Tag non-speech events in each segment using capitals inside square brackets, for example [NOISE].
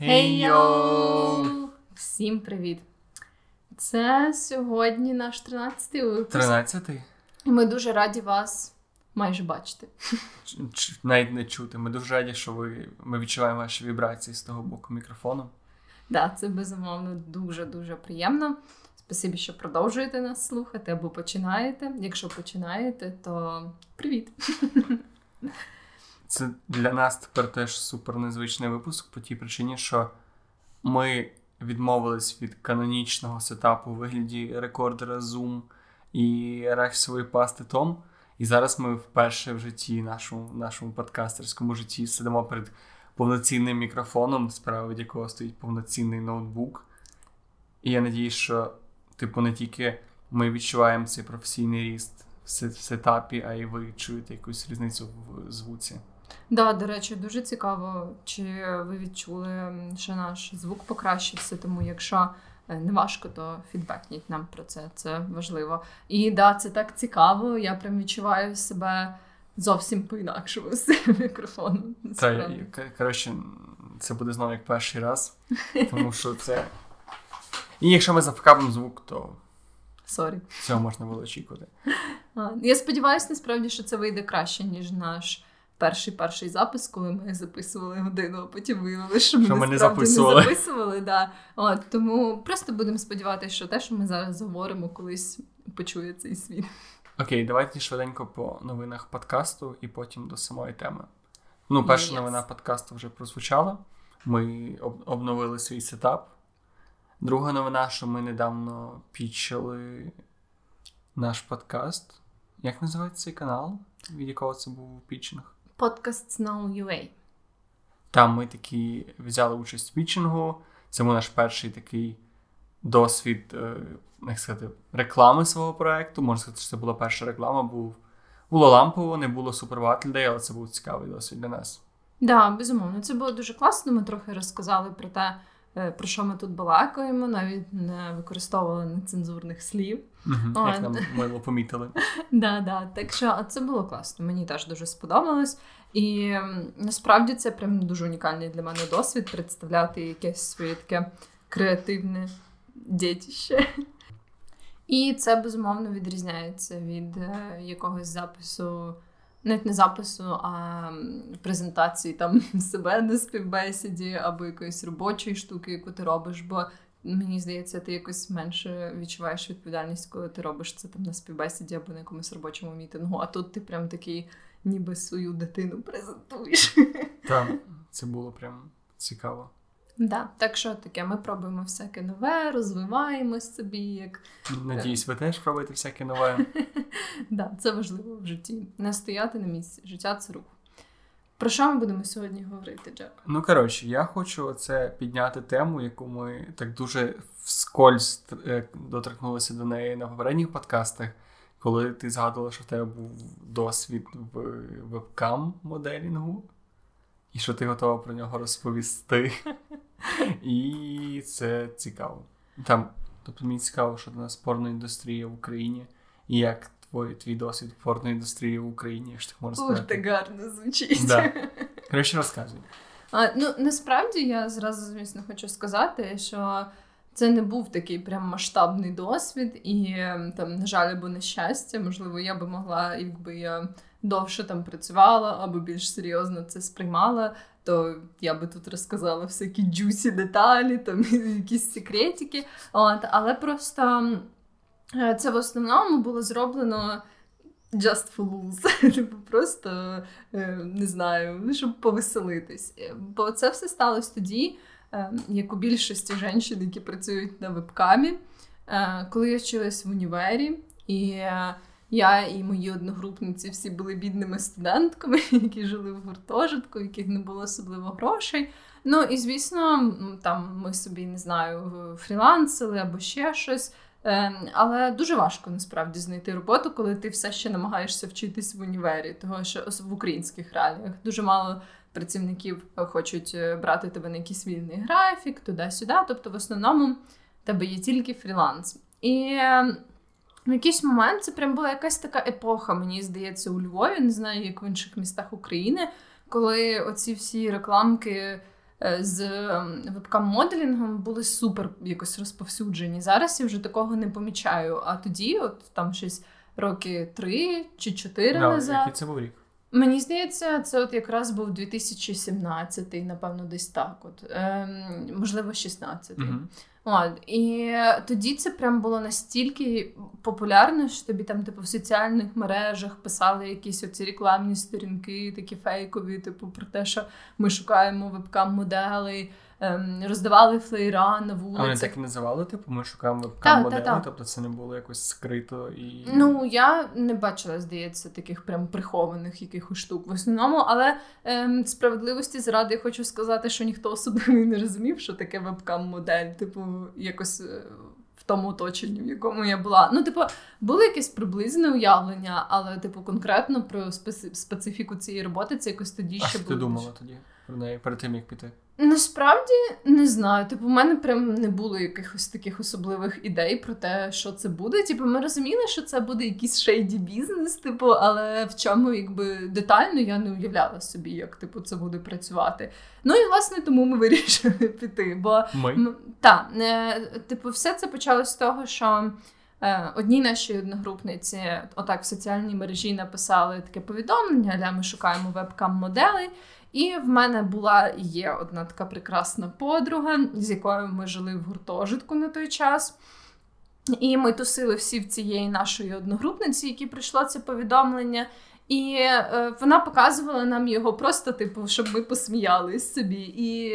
Хей-йоу! Всім привіт! Це сьогодні наш 13-й випуск. 13-й? І ми дуже раді вас майже бачити. Ч- Навіть не чути. Ми дуже раді, що ви ми відчуваємо ваші вібрації з того боку мікрофону. Да, це безумовно дуже-дуже приємно. Спасибі, що продовжуєте нас слухати або починаєте. Якщо починаєте, то привіт! Це для нас тепер теж супер незвичний випуск по тій причині, що ми відмовились від канонічного сетапу у вигляді рекордера Zoom і рексової пасти Tom. І зараз ми вперше в житті, нашому, нашому подкастерському житті, сидимо перед повноцінним мікрофоном, справа від якого стоїть повноцінний ноутбук. І я надіюсь, що, типу, не тільки ми відчуваємо цей професійний ріст в сетапі, а й ви чуєте якусь різницю в звуці. Да, до речі, дуже цікаво, чи ви відчули, що наш звук покращився, тому якщо е, не важко, то фідбекніть нам про це. Це важливо. І да, це так цікаво. Я прям відчуваю себе зовсім по-інакшому з [LAUGHS] мікрофоном. Та, коротше, це буде знову як перший раз, [LAUGHS] тому що це. І якщо ми зафакапимо звук, то Sorry. цього можна було очікувати. Я сподіваюся, насправді, що це вийде краще, ніж наш перший перший запис, коли ми записували годину, а потім виявили, що ми, Що ми не записували. не записували. Да. От, тому просто будемо сподіватися, що те, що ми зараз говоримо, колись почує цей світ. Окей, давайте швиденько по новинах подкасту і потім до самої теми. Ну, перша Yes. новина подкасту вже прозвучала. Ми об- обновили свій сетап. Друга новина, що ми недавно пічили наш подкаст. Як називається цей канал, від якого це був пічинг? Подкаст Snow.ua. Там ми такі взяли участь в вічингу. Це був наш перший такий досвід, е, як сказати, реклами свого проекту. Можна сказати, що це була перша реклама. Був, було лампово, не було супербагато людей, але це був цікавий досвід для нас. Да, безумовно, це було дуже класно. Ми трохи розказали про те, про що ми тут балакаємо, навіть не використовували нецензурних слів. О, Як нам мило помітили. [LAUGHS] Да, да. Так що це було класно. Мені теж дуже сподобалось. І насправді це прям дуже унікальний для мене досвід представляти якесь своє таке креативне дітище. [LAUGHS] І це безумовно відрізняється від е, якогось запису, навіть не запису, а презентації там [LAUGHS] себе на співбесіді або якоїсь робочої штуки, яку ти робиш. Бо Мені здається, ти якось менше відчуваєш відповідальність, коли ти робиш це там на співбесіді або на якомусь робочому мітингу. А тут ти прям такий, ніби свою дитину презентуєш. Так, [LAUGHS] це було прям цікаво. Да, так що таке, ми пробуємо всяке нове, розвиваємось собі. Як Надіюсь, ви теж пробуєте всяке нове. [LAUGHS] да, це важливо в житті. Не стояти на місці. Життя це рух. Про що ми будемо сьогодні говорити, Джек? Ну, коротше, я хочу це підняти тему, яку ми так дуже вскользь е, доторкнулися до неї на попередніх подкастах, коли ти згадувала, що в тебе був досвід в вебкам моделінгу, і що ти готова про нього розповісти. [LAUGHS] І це цікаво. Там, тобто мені цікаво, що до нас порноіндустрія в Україні, і як твій, твій досвід порноіндустрії в Україні, якщо так можна Ух, сказати. так гарно звучить. Да. [LAUGHS] Коротше, розказуй. А, ну, насправді я зразу, звісно, хочу сказати, що це не був такий прям масштабний досвід, і ем, там, на жаль, або на щастя, можливо, я би могла, якби я довше там працювала або більш серйозно це сприймала, то я би тут розказала всякі джусі деталі, там [LAUGHS] якісь секретики. От, але просто е, це в основному було зроблено. Just for lose. [LAUGHS] Типу просто е, не знаю, щоб повеселитись. Е, Бо це все сталося тоді, як у більшості жінок, які працюють на вебкамі, коли я вчилась в універі, і я і мої одногрупниці всі були бідними студентками, [LAUGHS] які жили в гуртожитку, яких не було особливо грошей. Ну і звісно, там ми собі не знаю, фрілансили або ще щось. Е, Але дуже важко насправді знайти роботу, коли ти все ще намагаєшся вчитись в універі, того що в українських реаліях дуже мало працівників е, хочуть е, брати тебе на якийсь вільний графік, туди-сюди. Тобто, в основному тебе є тільки фріланс. І в якийсь момент це прям була якась така епоха, мені здається, у Львові, не знаю, як в інших містах України, коли оці всі рекламки е, з ем, вебкам-моделінгом були супер якось розповсюджені. Зараз я вже такого не помічаю. А тоді, от там щось роки три чи чотири Да, назад. Який це був рік? Мені здається, це от якраз був 2017, напевно, десь так. От ем, можливо, 16. Угу. От, і тоді це прям було настільки популярно, що тобі там, типу, в соціальних мережах писали якісь оці рекламні сторінки, такі фейкові, типу, про те, що ми шукаємо вебкам-моделей, ем, роздавали флеєра на А вони так і називали, типу, ми шукаємо Та, вебкам та, та. модели, тобто це не було якось скрито і. Ну, я не бачила, здається, таких прям прихованих якихось штук в основному, але ем, справедливості заради я хочу сказати, що ніхто особливо не розумів, що таке вебкам-модель, типу, якось. е, В тому оточенні, в якому я була. Ну, типу, було якесь приблизне уявлення, але, типу, конкретно про специфіку цієї роботи це якось тоді а ще що ти думала тоді про неї перед тим, як піти? Насправді не знаю. Типу, в мене прям не було якихось таких особливих ідей про те, що це буде. Типу, ми розуміли, що це буде якийсь шейді бізнес, типу, але в чому якби детально я не уявляла собі, як типу це буде працювати. Ну і власне тому ми вирішили [LAUGHS] піти. Бо Ми. М, Так, е, типу, все це почалося з того, що е, одній нашій одногрупниці, отак в соціальній мережі написали таке повідомлення, аля ми шукаємо вебкам-моделей. І в мене була є одна така прекрасна подруга, з якою ми жили в гуртожитку на той час. І ми тусили всі в цієї нашої одногрупниці, які прийшло це повідомлення. І е, вона показувала нам його просто, типу, щоб ми посміялись собі. І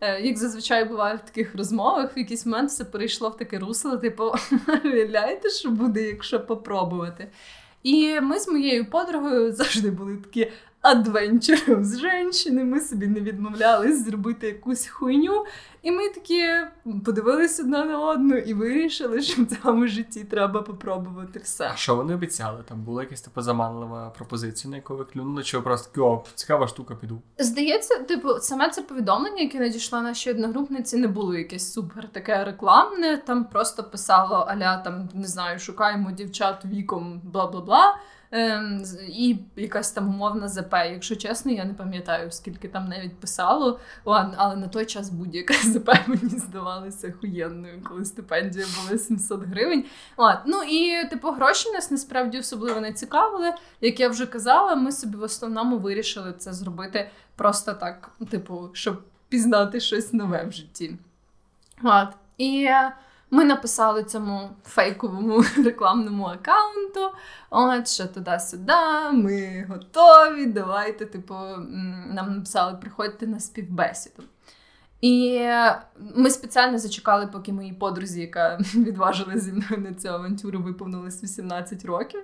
е, як зазвичай буває в таких розмовах, в якийсь момент все перейшло в таке русло, типу, [LAUGHS] уявляєте, що буде, якщо попробувати. І ми з моєю подругою завжди були такі адвенчером з жінки. Ми собі не відмовлялись зробити якусь хуйню. І ми такі подивилися одна на одну і вирішили, що в цьому житті треба попробувати все. А що вони обіцяли? Там була якась типу заманлива пропозиція, на яку ви клюнули, чи ви просто такі, о, цікава штука, піду. Здається, типу, саме це повідомлення, яке надійшло нашій одногрупниці, не було якесь супер таке рекламне. Там просто писало аля там не знаю, шукаємо дівчат віком, бла бла бла. Ем, і якась там умовна ЗП. Якщо чесно, я не пам'ятаю, скільки там навіть писало. Ладно, але на той час будь-яка [LAUGHS] ЗП мені здавалася хуєнною, коли стипендія була 700 гривень. От, ну і типу гроші нас насправді особливо не цікавили. Як я вже казала, ми собі в основному вирішили це зробити просто так, типу, щоб пізнати щось нове в житті. От. І ми написали цьому фейковому [LAUGHS] рекламному аккаунту. От, що туди-сюди, ми готові. Давайте, типу, нам написали, приходьте на співбесіду. І ми спеціально зачекали, поки моїй подрузі, яка [LAUGHS] відважила зі мною на цю авантюру, виповнилось 18 років.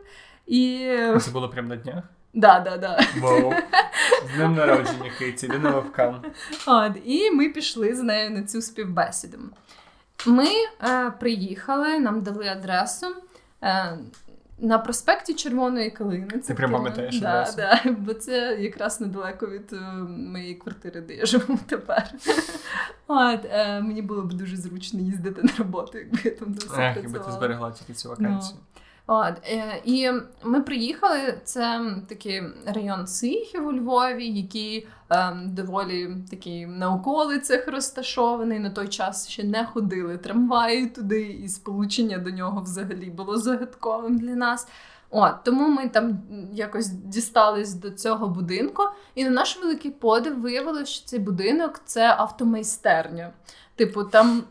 І Це було прямо на днях. да, да, да. Вау. [LAUGHS] З днем народження, Кейті, іди на вебкам. От, і ми пішли з нею на цю співбесіду. Ми е, приїхали, нам дали адресу. Е, на проспекті Червоної Калини. Це прямо пам'ятаєш да, адресу? да, бо це якраз недалеко від е, моєї квартири, де я живу [LAUGHS] тепер. От, е, мені було б дуже зручно їздити на роботу, якби я там досі Ех, якби ти зберегла тільки цю вакансію. От, е, і ми приїхали. Це такий район Сихів у Львові, який е, доволі такий на околицях розташований. На той час ще не ходили трамваї туди, і сполучення до нього взагалі було загадковим для нас. От, тому ми там якось дістались до цього будинку, і на наш великий подив виявилося, що цей будинок це автомайстерня. Типу, там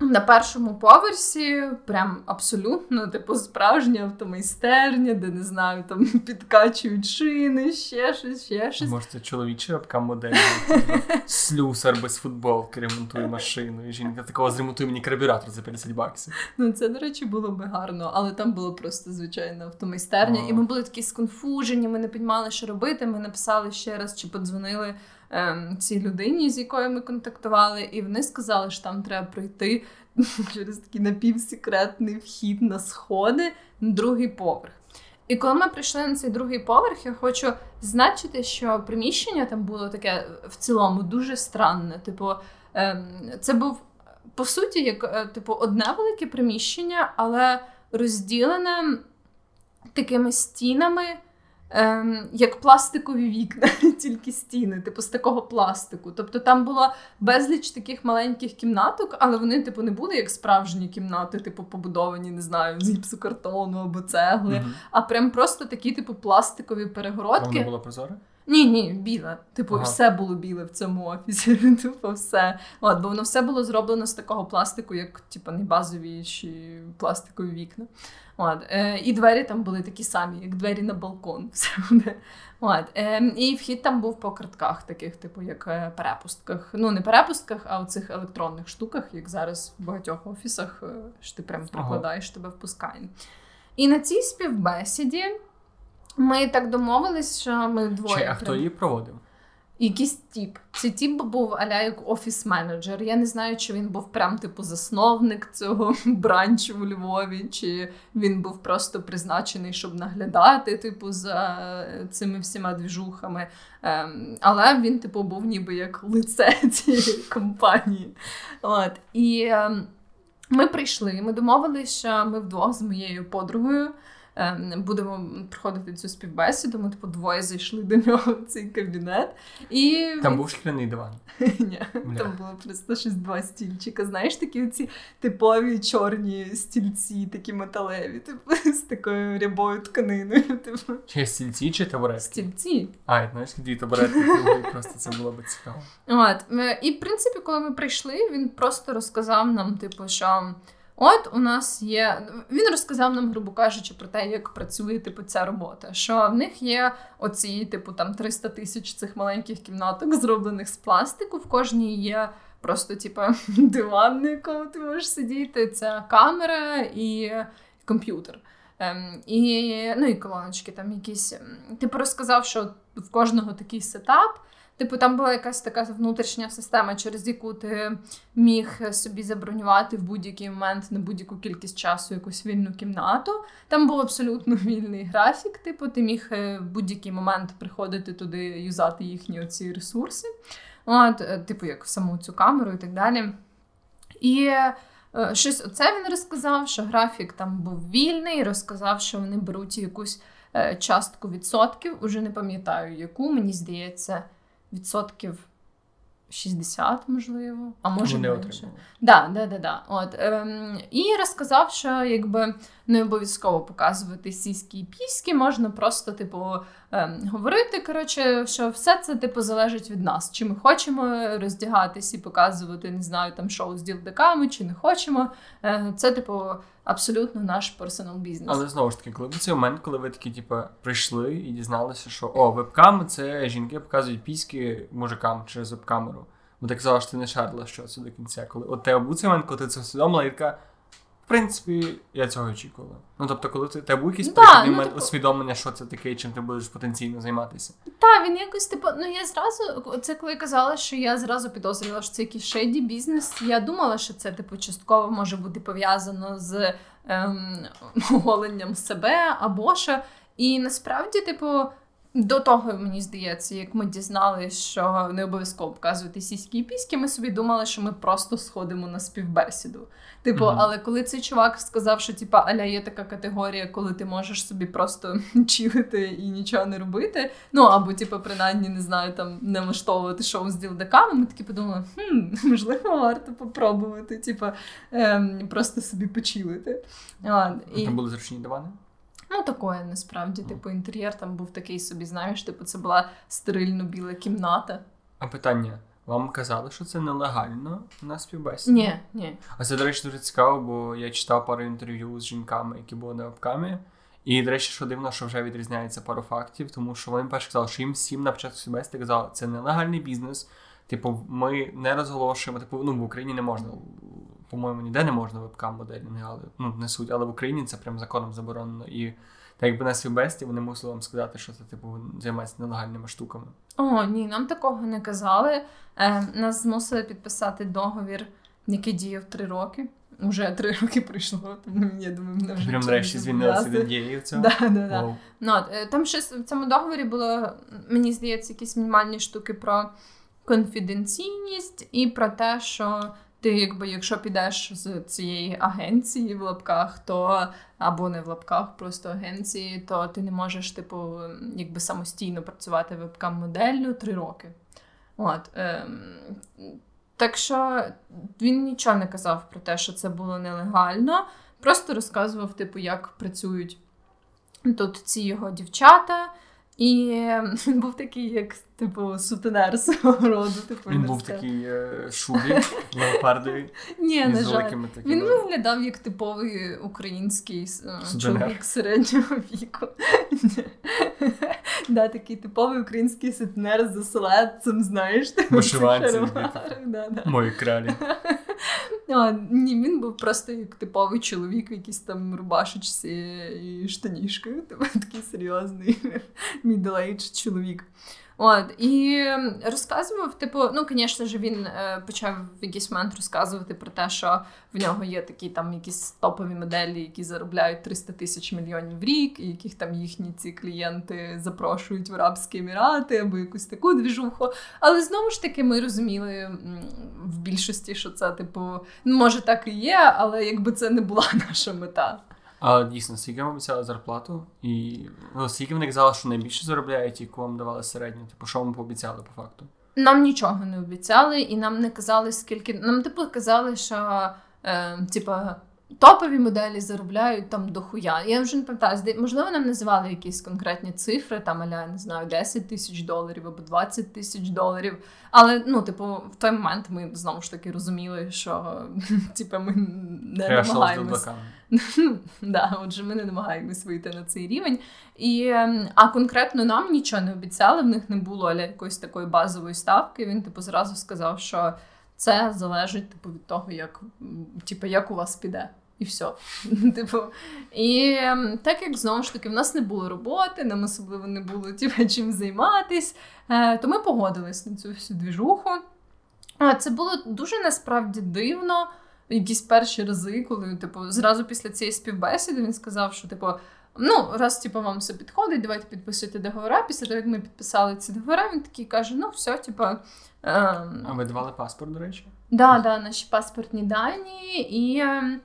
на першому поверсі прям абсолютно, типу, справжня автомайстерня, де не знаю, там [LAUGHS] підкачують шини, ще щось, ще щось. Може, це чоловіча вебкам модель. Слюсар без футболки ремонтує машину. І жінка такого зремонтує мені карбюратор за 50 баксів. Ну, це, до речі, було би гарно, але там було просто звичайна автомайстерня. І ми були такі сконфужені, ми не розуміли, що робити. Ми написали ще раз чи подзвонили ем, цій людині, з якою ми контактували, і вони сказали, що там треба пройти [LAUGHS] через такий напівсекретний вхід на сходи на другий поверх. І коли ми прийшли на цей другий поверх, я хочу зазначити, що приміщення там було таке в цілому дуже странне. Типу, ем, це був по суті як е, типу одне велике приміщення, але розділене такими стінами. Ем, як пластикові вікна, [LAUGHS] тільки стіни, типу з такого пластику. Тобто там було безліч таких маленьких кімнаток, але вони, типу, не були як справжні кімнати, типу, побудовані, не знаю, з гіпсокартону або цегли, а прям просто такі, типу, пластикові А перегородки. Воно було прозоре? Ні, ні, біле. Типу, Ага. все було біле в цьому офісі. [LAUGHS] Типу, все. От, бо воно все було зроблено з такого пластику, як типу, не базові чи пластикові вікна. От, е, і двері там були такі самі, як двері на балкон. [LAUGHS] От, е, і вхід там був по картках, таких, типу, як е, перепустках. Ну, не перепустках, а у цих електронних штуках, як зараз в багатьох офісах, е, що ти прям прикладаєш, тебе впускає. І на цій співбесіді ми так домовились, що ми двоє. Чи, а хто її проводив? Якийсь тіп. Цей тіп був аля як офіс-менеджер. Я не знаю, чи він був прям типу засновник цього [LAUGHS] бранчу у Львові, чи він був просто призначений, щоб наглядати, типу, за цими всіма двіжухами. Ем, але він, типу, був ніби як лице [LAUGHS] цієї компанії. От. І ем, ми прийшли, ми домовилися, що ми вдвох з моєю подругою. Ем, Будемо проходити цю співбесіду. Ми типу двоє зайшли до нього в цей кабінет, і Там був шкляний диван. [LAUGHS] Ні, там було просто щось два стільчика. Знаєш, такі ці типові чорні стільці, такі металеві, типу, [LAUGHS] з такою рябою тканиною. [LAUGHS] Типу, Чи стільці, чи табуретки? стільці. А, знаєш, дві табуретки просто це було б цікаво. От. І, в принципі, коли ми прийшли, він просто розказав нам, типу, що. От у нас є. Він розказав нам, грубо кажучи, про те, як працює типу ця робота. Що в них є оці, типу, там 300 тисяч цих маленьких кімнаток, зроблених з пластику. В кожній є просто, типу, [LAUGHS] диван, на якому ти можеш сидіти. Це камера і комп'ютер. Ем, і, ну, і колоночки там якісь. Типу розказав, що в кожного такий сетап. Типу, там була якась така внутрішня система, через яку ти міг собі забронювати в будь-який момент на будь-яку кількість часу якусь вільну кімнату. Там був абсолютно [LAUGHS] вільний графік. Типу, ти міг е, в будь-який момент приходити туди, юзати їхні оці ресурси. От, е, типу, як саму цю камеру і так далі. І е, щось оце він розказав, що графік там був вільний, розказав, що вони беруть якусь частку відсотків, уже не пам'ятаю яку, мені здається, відсотків 60, можливо, а може не менше. Да, да, да, да. От, ем, і розказав, що якби не обов'язково показувати сіські і піськи, можна просто, типу, ем, говорити, коротше, що все це типу залежить від нас. Чи ми хочемо роздягатись і показувати, не знаю, там шоу з ділдаками, чи не хочемо. Е, це, типу, абсолютно наш персонал бізнес. Але знову ж таки, коли цей момент, коли ви такі, типу, прийшли і дізналися, що о, вебкам це жінки показують піськи мужикам через веб-камеру. Бо ти казала, що ти не шарила, що це до кінця. Коли от тебе був цей момент, коли ти це усвідомила, і така. Принципі, я цього очікувала. Ну тобто, коли ти тебе якийсь Да, перехідний ну, момент типу- усвідомлення, що це таке, чим ти будеш потенційно займатися. Та, він якось типу, ну я зразу, це коли казала, що я зразу підозрювала, що це якийсь шейді бізнес. Я думала, що це типу частково може бути пов'язано з ем, [LAUGHS] оголенням себе або що. І насправді, типу, до того, мені здається, як ми дізналися, що не обов'язково показувати сіські і піськи, ми собі думали, що ми просто сходимо на співбесіду. Типу, Мгм. але коли цей чувак сказав, що типу, аля є така категорія, коли ти можеш собі просто [LAUGHS] чилити і нічого не робити, ну або, типу, принаймні, не знаю, там не влаштовувати шоу з ділдаками, ми такі подумали, хм, [LAUGHS] можливо, варто попробувати, типу, ем, просто собі почилити. А, і... Там були зручні дивани. Ну, такое насправді, типу, інтер'єр там був такий собі, знаєш, типу, це була стерильно біла кімната. А питання: вам казали, що це нелегально на співбесіді? Ні, ні. А це, до речі, дуже цікаво, бо я читав пару інтерв'ю з жінками, які були на вебкамі. І, до речі, що дивно, що вже відрізняється пару фактів, тому що вони перше казали, що їм всім на початку співбесіди казали, це нелегальний бізнес. Типу, ми не розголошуємо, типу, ну в Україні не можна, по-моєму, ніде не можна вебкам моделінги, але ну не суть, але в Україні це прям законом заборонено. І так якби на співбесіді вони мусили вам сказати, що це типу займається нелегальними штуками. О, ні, нам такого не казали. Е, нас змусили підписати договір, який діяв три роки. Уже три роки пройшло, тому я думаю, мене вже Прям нарешті звільнилися від дієї цього. Да, да, да. Ну, от, е, там щось в цьому договорі було, мені здається, якісь мінімальні штуки про конфіденційність і про те, що ти, якби, якщо підеш з цієї агенції в лапках, то або не в лапках, просто агенції, то ти не можеш, типу, якби самостійно працювати вебкам моделлю три роки. От, ем, Так що він нічого не казав про те, що це було нелегально. Просто розказував, типу, як працюють тут ці його дівчата. І він [LAUGHS] був такий, як типу, сутенер свого роду. Типу, Він був такий е, шубі, леопардові. [LAUGHS] Ні, на жаль. Він виглядав як типовий український е, чоловік середнього [LAUGHS] віку. да, Такий типовий український сутенер з оселедцем, знаєш. Вишиванці. Мої кралі. Ні, він був просто як типовий чоловік, в якійсь там рубашечці і штанішкою. Типу, такий серйозний [LAUGHS] middle-aged чоловік. От, І розказував, типу, ну, звісно ж, він е, почав в якийсь момент розказувати про те, що в нього є такі там якісь топові моделі, які заробляють 300 тисяч мільйонів в рік, і яких там їхні ці клієнти запрошують в Арабські Емірати або якусь таку двіжуху. Але знову ж таки, ми розуміли в більшості, що це, типу, може так і є, але якби це не була [LAUGHS] наша мета. А дійсно, скільки вам обіцяли зарплату? І ну, скільки вони казали, що найбільше заробляють, і вам давали середню? Типу, що вам пообіцяли по факту? Нам нічого не обіцяли, і нам не казали, скільки. Нам типу казали, що е, типу, топові моделі заробляють там до хуя. Я вже не пам'ятаю, можливо, нам називали якісь конкретні цифри, там аля, не знаю, 10 тисяч доларів або 20 тисяч доларів. Але ну, типу, в той момент ми знову ж таки розуміли, що [LAUGHS] типу, ми не намагаємося. [LAUGHS] да, Отже, ми не намагаємось вийти на цей рівень. І, ем, А конкретно нам нічого не обіцяли, в них не було якоїсь такої базової ставки. Він типу зразу сказав, що це залежить типу, від того, як типу, як у вас піде. І все. [LAUGHS] Типу, І ем, так як знову ж таки в нас не було роботи, нам особливо не було типу, [LAUGHS] чим займатись, е, то ми погодились на цю всю двіжуху. Це було дуже насправді дивно. Якісь перші рази, коли типу, зразу після цієї співбесіди він сказав, що типу, ну, раз типу, вам все підходить, давайте підписуйте договори. Після того, як ми підписали ці договори, він такий каже: ну, все, типу. Ем... А ви давали паспорт, до речі? Так, да, да, наші паспортні дані і. Е,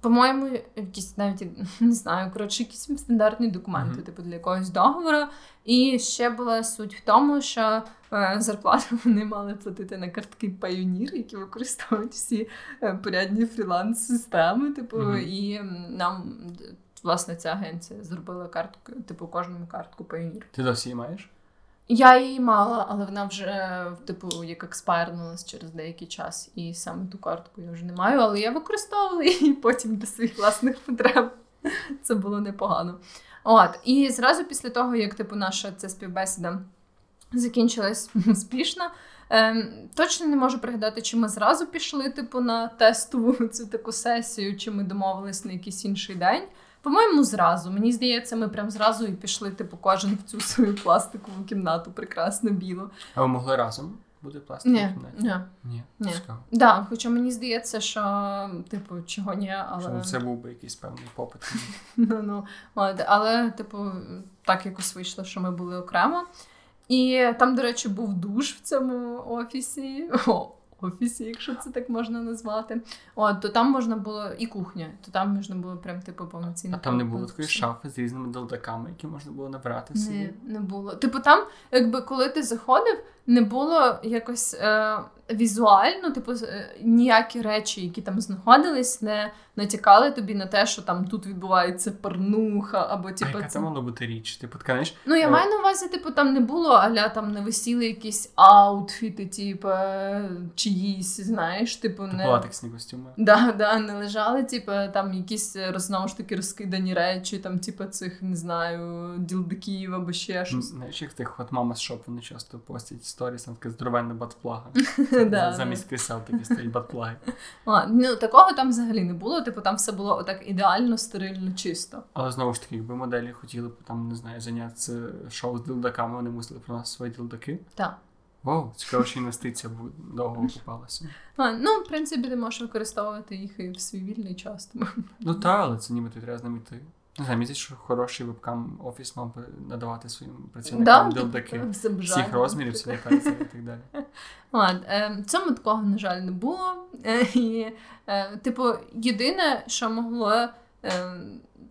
по-моєму, якісь навіть [LAUGHS] не знаю, коротше, якісь стандартні документи, mm-hmm. типу для якогось договору. І ще була суть в тому, що е, зарплату [LAUGHS] вони мали платити на картки Pioneer, які використовують всі е, порядні фріланс-системи. Типу, mm-hmm. і нам власне ця агенція зробила картку, типу, кожному картку Pioneer. Ти досі маєш? Я її мала, але вона вже, типу, як експайрнулась через деякий час. І саме ту картку я вже не маю, але я використовувала її потім для своїх власних потреб. Це було непогано. От, І зразу після того, як типу, наша ця співбесіда закінчилась [LAUGHS] успішно, ем, точно не можу пригадати, чи ми зразу пішли типу, на тестову цю таку сесію, чи ми домовились на якийсь інший день. По-моєму, зразу. Мені здається, ми прям зразу і пішли, типу, кожен в цю свою пластикову кімнату, прекрасно білу. А ви могли разом бути пластикову кімнаті? Ні. Ні. Ні. Да, Хоча мені здається, що, типу, чого ні, але. Що це був би якийсь певний попит. [LAUGHS] ну, ну, Але, типу, так якось вийшло, що ми були окремо. І там, до речі, був душ в цьому офісі. О, офісі, якщо це так можна назвати. От, то там можна було і кухня, то там можна було прям типу повноцінно. А там не було такої шафи з різними долдаками, які можна було набрати собі? Не, не було. Типу, там, якби коли ти заходив, не було якось е, візуально, типу, е, ніякі речі, які там знаходились, не натякали тобі на те, що там тут відбувається порнуха, або типу. А яка це мала бути річ? Типу, така, знаєш, Ну, я е... маю на увазі, типу, там не було, аля там не висіли якісь аутфіти, типу, чиїсь, знаєш, типу, не латексні костюми. Да, да, не лежали, типу, там якісь знову ж таки розкидані речі, там, типу, цих, не знаю, ділдиків або ще щось. Знаєш, як тих от мама з шоп, вони часто постять сторіс, там така здоровенна батплага. [LAUGHS] Замість крісел такі стоять батплаги. [LAUGHS] Ну, такого там взагалі не було. Типу, там все було отак ідеально, стерильно, чисто. Але знову ж таки, якби моделі хотіли б там, не знаю, зайнятися шоу з дилдаками, вони мусили про нас свої дилдаки. Так. Вау, цікаво, що інвестиція довго окупалася. Ну, в принципі, ти можеш використовувати їх і в свій вільний час. Ну так, але це ніби ти треба з ними йти. Не знаю, мені що хороший вебкам офіс мав би надавати своїм працівникам Да, дилдаки всіх розмірів, локації і так далі. [LAUGHS] Ладно, е, цьому такого, на жаль, не було. Е, і, е, типу, єдине, що могло.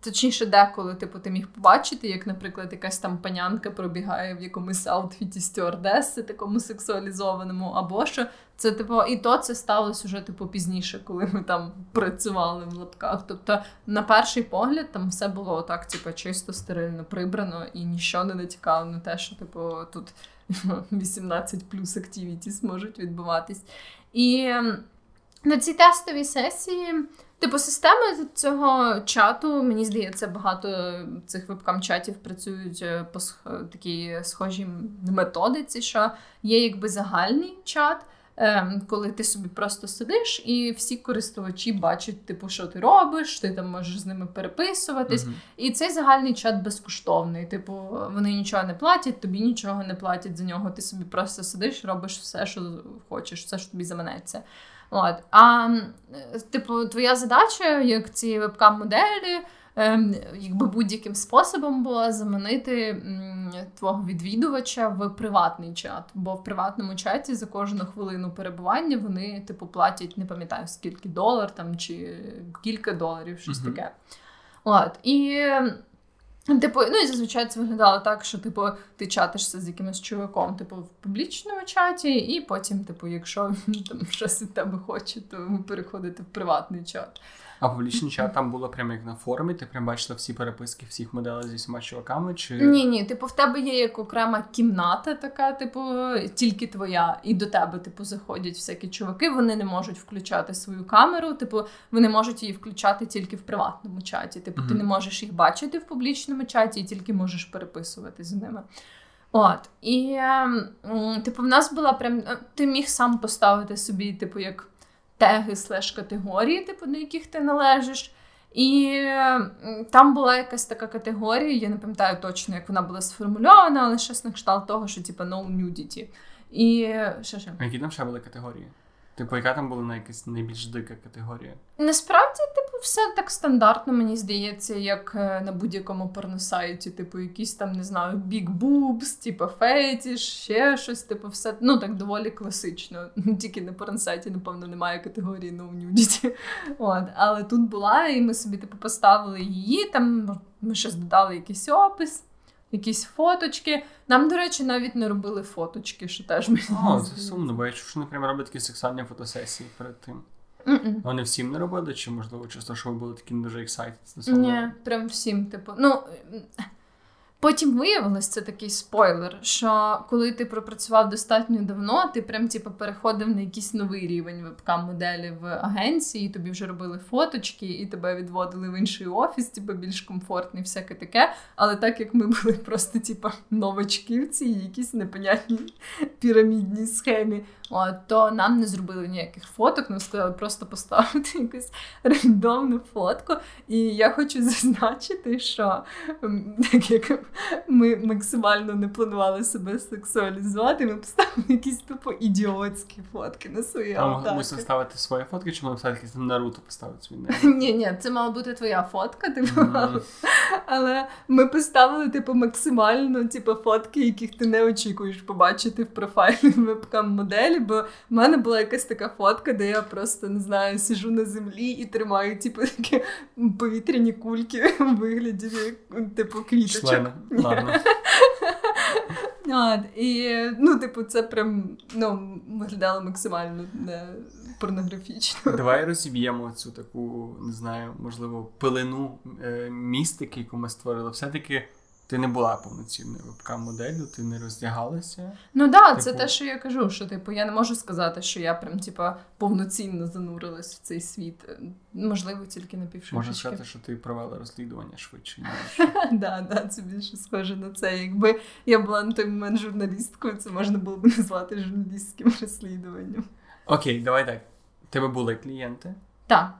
Точніше, деколи, типу, ти міг побачити, як, наприклад, якась там панянка пробігає в якомусь аутфіті стюардеси, такому сексуалізованому, або що це, типу, і то це сталося вже типу пізніше, коли ми там працювали в лапках. Тобто, на перший погляд, там все було отак, типу, чисто стерильно прибрано, і нічого не натякало на те, що типу тут [LAUGHS] 18 плюс активітіс можуть відбуватись. І ем, на цій тестовій сесії. Типу, системи цього чату, мені здається, багато цих вебкам-чатів працюють е, по такій схожій методиці, що є якби загальний чат, ем, коли ти собі просто сидиш, і всі користувачі бачать, типу, що ти робиш, ти там можеш з ними переписуватись. Mm-hmm. І цей загальний чат безкоштовний. Типу, вони нічого не платять, тобі нічого не платять за нього. Ти собі просто сидиш, робиш все, що хочеш, все, що тобі заманеться. От. А типу, твоя задача, як ці вебкам-моделі, ем, якби будь-яким способом була заманити твого відвідувача в приватний чат. Бо в приватному чаті за кожну хвилину перебування вони, типу, платять, не пам'ятаю, скільки долар там чи кілька доларів, щось mm-hmm. таке. От. І Типу, ну і зазвичай це виглядало так, що типу ти чатишся з якимось чуваком, типу, в публічному чаті, і потім, типу, якщо [LAUGHS] там щось від тебе хоче, то переходити в приватний чат. А публічний чат там було прямо як на форумі, ти прям бачила всі переписки всіх моделей зі всіма чуваками? Чи ні, ні, типу, в тебе є як окрема кімната, така, типу, тільки твоя, і до тебе, типу, заходять всякі чуваки. Вони не можуть включати свою камеру. Типу, вони можуть її включати тільки в приватному чаті. Типу, mm-hmm. ти не можеш їх бачити в публічному чаті і тільки можеш переписувати з ними. От, і, ем, типу, в нас була прям. Е, ти міг сам поставити собі, типу, як теги слеш категорії, типу, до яких ти належиш. І там була якась така категорія, я не пам'ятаю точно, як вона була сформульована, але щось на кшталт того, що типу no nudity. І що ще? А які там ще були категорії? Типу, яка там була якась найбільш дика категорія? Насправді, типу, все так стандартно, мені здається, як е, на будь-якому порносайті, типу, якісь там, не знаю, big boobs, типу фетіш, ще щось, типу, все ну так доволі класично. [LAUGHS] Тільки на порносайті, напевно, немає категорії no nudity. [LAUGHS] От, Але тут була, і ми собі типу поставили її. Там ми щось додали якийсь опис якісь фоточки. Нам, до речі, навіть не робили фоточки, що теж мені. О, це сумно, бо я чув, що, наприклад, роблять такі сексуальні фотосесії перед тим. Mm-mm. Вони всім не робили, чи можливо часто, що ви були такі не дуже excited? Ні, прям всім, типу. Ну, Потім виявилось це такий спойлер, що коли ти пропрацював достатньо давно, ти прям типу, переходив на якийсь новий рівень вебкам-моделі в агенції, і тобі вже робили фоточки, і тебе відводили в інший офіс, типу, більш комфортний, всяке таке. Але так як ми були просто типу, в цій якійсь непонятній пірамідній схемі, то нам не зробили ніяких фоток, нам сказали просто поставити якусь рандомну фотку. І я хочу [LAUGHS] зазначити, що так як ми максимально не планували себе сексуалізувати, ми поставили якісь тупо ідіотські фотки на свої А могли ми ставити свої фотки, чи ми поставити якісь Наруто поставити свій [LAUGHS] Ні, ні, це мала бути твоя фотка, типу. Mm. Але ми поставили, типу, максимально типу, фотки, яких ти не очікуєш побачити в профайлі [LAUGHS] вебкам моделі, бо в мене була якась така фотка, де я просто не знаю, сижу на землі і тримаю, типу, такі повітряні кульки [LAUGHS] у вигляді, типу, квіточок. Члена. Ладно. [LAUGHS] От, І, ну, типу, це прям ну, виглядало максимально не порнографічно. Давай розіб'ємо цю таку, не знаю, можливо, пилину е, містики, яку ми створили. Все-таки ти не була повноцінною вебкам-моделлю, ти не роздягалася. Ну так, да, типу... це те, що я кажу, що типу, я не можу сказати, що я прям типу, повноцінно занурилась в цей світ. Можливо, тільки на півшишечки. Можна сказати, що ти провела розслідування швидше. [LAUGHS] Да, да, це більше схоже на це. Якби я була на той момент журналісткою, це можна було б назвати журналістським розслідуванням. Окей, давай так. Тебе були клієнти? Так.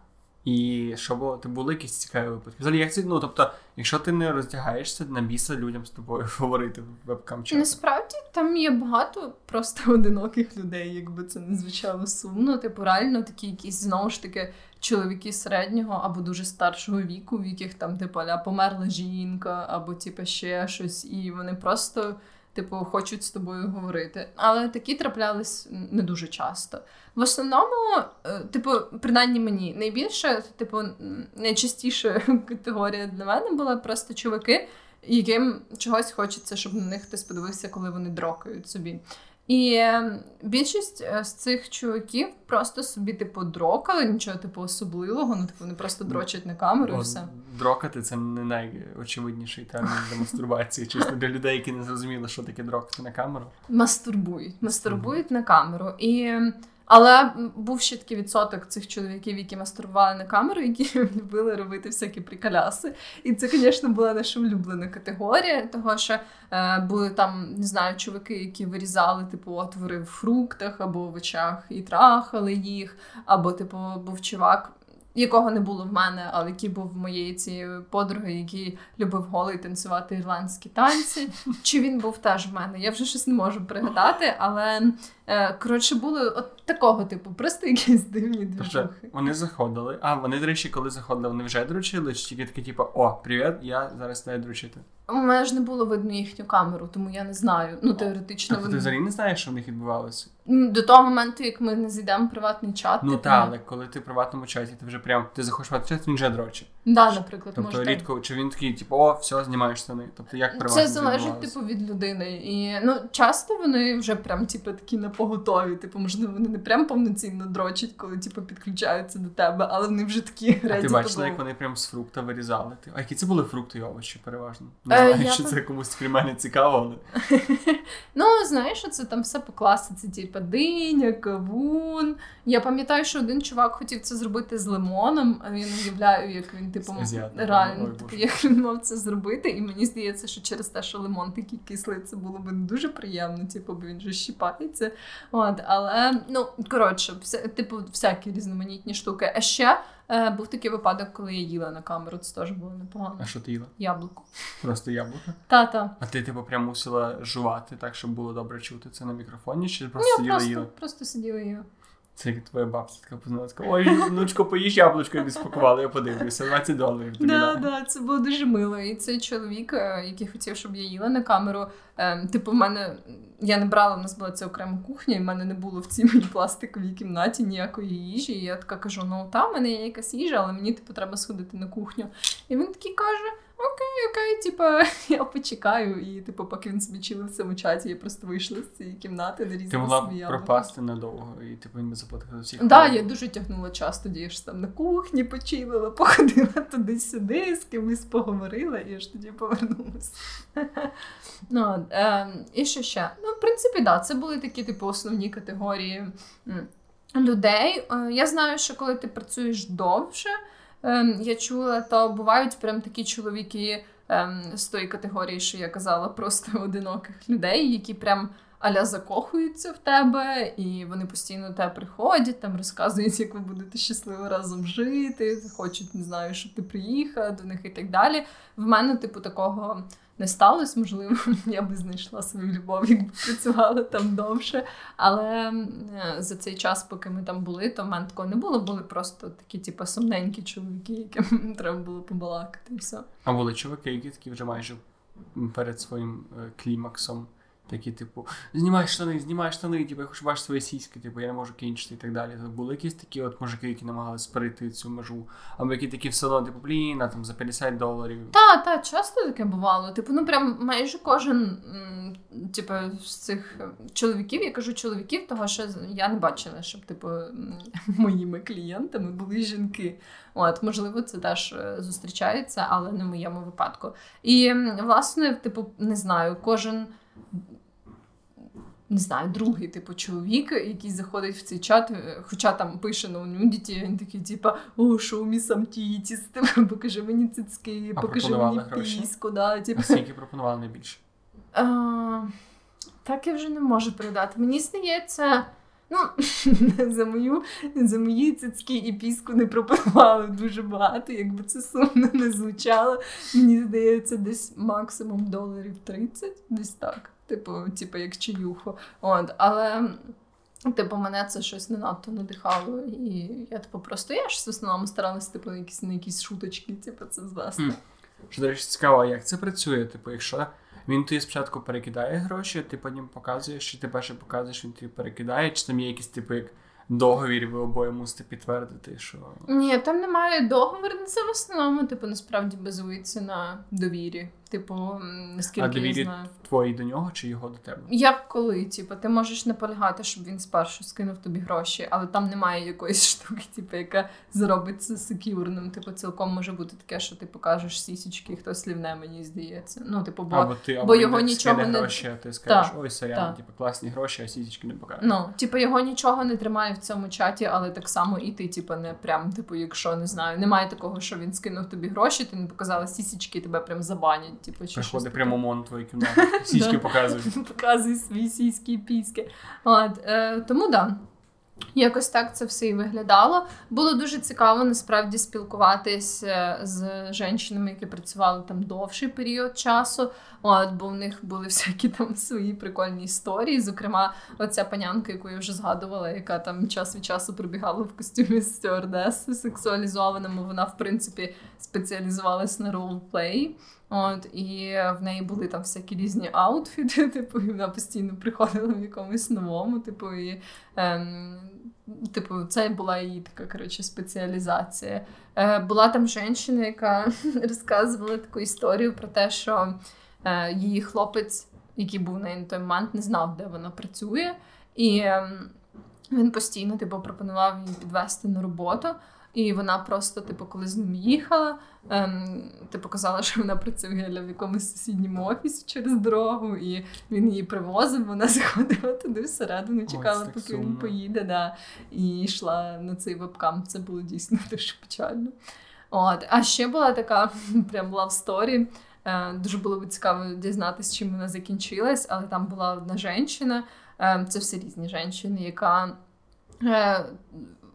І що було, ти були якісь цікаві випадки? Взагалі, як це, ну тобто, якщо ти не роздягаєшся, на біса людям з тобою [LAUGHS] говорити вебкам чаті Насправді там є багато просто [LAUGHS] одиноких людей, якби це не звучало сумно. Типу, реально такі якісь знову ж таки чоловіки середнього або дуже старшого віку, в яких там типу померла жінка, або типу ще щось, і вони просто. Типу, хочуть з тобою говорити, але такі траплялись не дуже часто. В основному, е, типу, принаймні мені найбільше, типу, найчастіша [LAUGHS] категорія для мене була просто чуваки, яким чогось хочеться, щоб на них хтось подивився, коли вони дрокають собі. І ем, більшість е, з цих чуваків просто собі, типу, дрокали, нічого типу особливого, ну типу вони просто дрочать на камеру і все. Дрокати це не найочевидніший термін для мастурбації. Чесно для людей, які не зрозуміли, що таке дрокати на камеру. Мастурбують, мастурбують на камеру. І але був ще такий відсоток цих чоловіків, які мастурбували на камеру, які [LAUGHS] любили робити всякі приколяси. І це, звісно, була наша улюблена категорія, того що е, були там, не знаю, чуваки, які вирізали типу отвори в фруктах або в очах і трахали їх, або типу був чувак якого не було в мене, але який був в моєї цієї подруги, який любив голий танцювати ірландські танці. [LAUGHS] Чи він був теж в мене? Я вже щось не можу пригадати, але коротше були от такого типу, просто якісь дивні движухи. Вони заходили. А вони, до речі, коли заходили, вони вже дручили, чи тільки такі, типу, о, привіт, я зараз не дручити. У мене ж не було видно їхню камеру, тому я не знаю. Ну, теоретично. Тобто вони... ти взагалі не знаєш, що в них відбувалося? До того моменту, як ми не зайдемо в приватний чат. Ну так, але коли ти в приватному чаті, ти вже прям ти приватний чат, він вже дрочить. Да, наприклад, тобто може рідко, чи він такий, типу, о, все, знімаєш штани. Тобто як приватно Це залежить, типу, від людини. І ну, часто вони вже прям, типу, такі напоготові. Типу, можливо, вони не прям повноцінно дрочать, коли типу, підключаються до тебе, але вони вже такі А ти бачила, як вони прям з фрукта вирізали? А які це були фрукти і овочі, переважно? Не е, знаю, що це комусь крім мене цікаво, але. [LAUGHS] Ну, знаєш, це там все по класиці, типу, диня, кавун. Я пам'ятаю, що один чувак хотів це зробити з лимоном, а він уявляю, як він, типу, реально типу, як він мав це зробити. І мені здається, що через те, що лимон такий кислий, це було б не дуже приємно, типу, бо він же щіпається. От, Але, ну, коротше, все, типу, всякі різноманітні штуки. А ще. Е, Був такий випадок, коли я їла на камеру, це теж було непогано. А що ти їла? Яблуко. Просто яблуко? Та-та. А ти типу прям мусила жувати так, щоб було добре чути це на мікрофоні, чи просто Ні, сиділа просто, їла? Просто сиділа їла. Це як твоя бабця така познала, ой, внучко, поїж яблучко і спакувала, я подивлюся, 20 доларів. тобі Да, да, це було дуже мило. І цей чоловік, е, який хотів, щоб я їла на камеру. Ем, типу, в мене я не брала, в нас була ця окрема кухня, і в мене не було в цій моїй пластиковій кімнаті ніякої їжі. І я така кажу: ну там в мене є якась їжа, але мені типу треба сходити на кухню. І він такий каже окей, окей, типа, [LAUGHS] я почекаю, і типу, поки він собі чилив в цьому чаті, я просто вийшла з цієї кімнати, нарізала Ти могла пропасти надовго, і типу він би заплатив за всіх. Так, да, я дуже тягнула час, тоді я ж там на кухні почилила, [LAUGHS] походила туди-сюди, з кимось поговорила, і ж тоді повернулася. [LAUGHS] Ну, е, І що ще? Ну, в принципі, так, да, це були такі, типу, основні категорії людей. Е, я знаю, що коли ти працюєш довше. Ем, я чула, то бувають прям такі чоловіки ем, з тої категорії, що я казала, просто [LAUGHS] одиноких людей, які прям. Аля закохуються в тебе, і вони постійно до тебе приходять, там розказують, як ви будете щасливо разом жити, хочуть, не знаю, щоб ти приїхав до них і так далі. В мене, типу, такого не сталося. Можливо, [LAUGHS] я би знайшла свою любов, якби працювала там довше. Але е, за цей час, поки ми там були, то в мене такого не було. Були просто такі, типу, сумненькі чоловіки, яким [LAUGHS] треба було побалакати. і все. А були чоловіки, які такі вже майже перед своїм е, клімаксом. Такі, типу, знімай штани, знімай штани, типу, я хочу бачити свої сіськи, типу, я не можу кінчити і так далі. Тобто були якісь такі от мужики, які намагалися перейти цю межу, або які такі все одно, типу, блін, а там за 50 доларів. Так, так, часто таке бувало. Типу, ну прям майже кожен типу, з цих чоловіків, я кажу чоловіків, того що я не бачила, щоб типу [LAUGHS] моїми клієнтами були жінки. От, можливо, це теж е, зустрічається, але не в моєму випадку. І власне, типу, не знаю, кожен не знаю, другий типу чоловік, який заходить в цей чат, е, хоча там пише на нудіті, він такий, типу, о, show me some titties, покажи мені цицьки, а покажи мені піську. Да, типу. А скільки пропонували найбільше? А, Так я вже не можу передати. Мені здається, Ну, [LAUGHS] за мою за мої цицьки і піску не пропонували дуже багато, якби це сумно не звучало. Мені здається, десь максимум доларів 30, десь так. Типу, типу як чаюху. От, Але. Типу, мене це щось не надто надихало, і я типу просто я ж в основному старалася типу, на якісь на якісь шуточки, типу, це звести. Mm. Що, до речі, цікаво, як це працює? Типу, якщо він тобі спочатку перекидає гроші, ти потім показуєш, чи ти перше показуєш, він тобі перекидає, чи там є якісь типу як договір, ви обоє мусите підтвердити, що. Ні, там немає договору, це в основному, типу, насправді базується на довірі. Типу, наскільки а довірі я знаю. твої до нього чи його до тебе? Як коли? Типу, ти можеш наполягати, щоб він спершу скинув тобі гроші, але там немає якоїсь [LAUGHS] штуки, типу, яка зробить це секюрним. Типу, цілком може бути таке, що ти покажеш сісічки, хтось слівне, мені здається. Ну, типу, бо або ти, або бо його нічого не гроші, а ти скажеш, ой, сорян, типу, класні гроші, а сісічки не покажеш. Ну, типу, його нічого не тримає в цьому чаті, але так само і ти, типу, не прям, типу, якщо не знаю, немає такого, що він скинув тобі гроші, ти не показала сісічки, тебе прям забанять. Типу, чи Приходить прямо на твою кімнату. Сіськи показують. [LAUGHS] Показує свої сіські піськи. От, е, Тому да. Якось так це все і виглядало. Було дуже цікаво насправді спілкуватися з жінками, які працювали там довший період часу. От, бо в них були [LAUGHS] всякі там свої прикольні історії. Зокрема, оця панянка, яку я вже згадувала, яка там час від часу прибігала в костюмі стюардеси сексуалізованому. Вона, в принципі, спеціалізувалась на ролплей. От, І в неї були там всякі різні аутфіти, [LAUGHS] типу, і вона постійно приходила в якомусь новому, типу, і ем, типу, це була її така коротше, спеціалізація. Е, Була там жінка, яка [LAUGHS] розказувала таку історію про те, що е, її хлопець, який був на той момент, не знав, де вона працює. І е, він постійно типу, пропонував їй підвести на роботу. І вона просто, типу, коли з ним їхала, ем, типу казала, що вона працює в якомусь сусідньому офісі через дорогу, і він її привозив, вона [LAUGHS] заходила туди всередину, чекала, Ось, поки він поїде, да, і йшла на цей вебкам. Це було дійсно [LAUGHS] дуже печально. От. А ще була така [LAUGHS] прям love story. Е, дуже було цікаво дізнатися, чим вона закінчилась, але там була одна жінка, е, це все різні жінки, яка.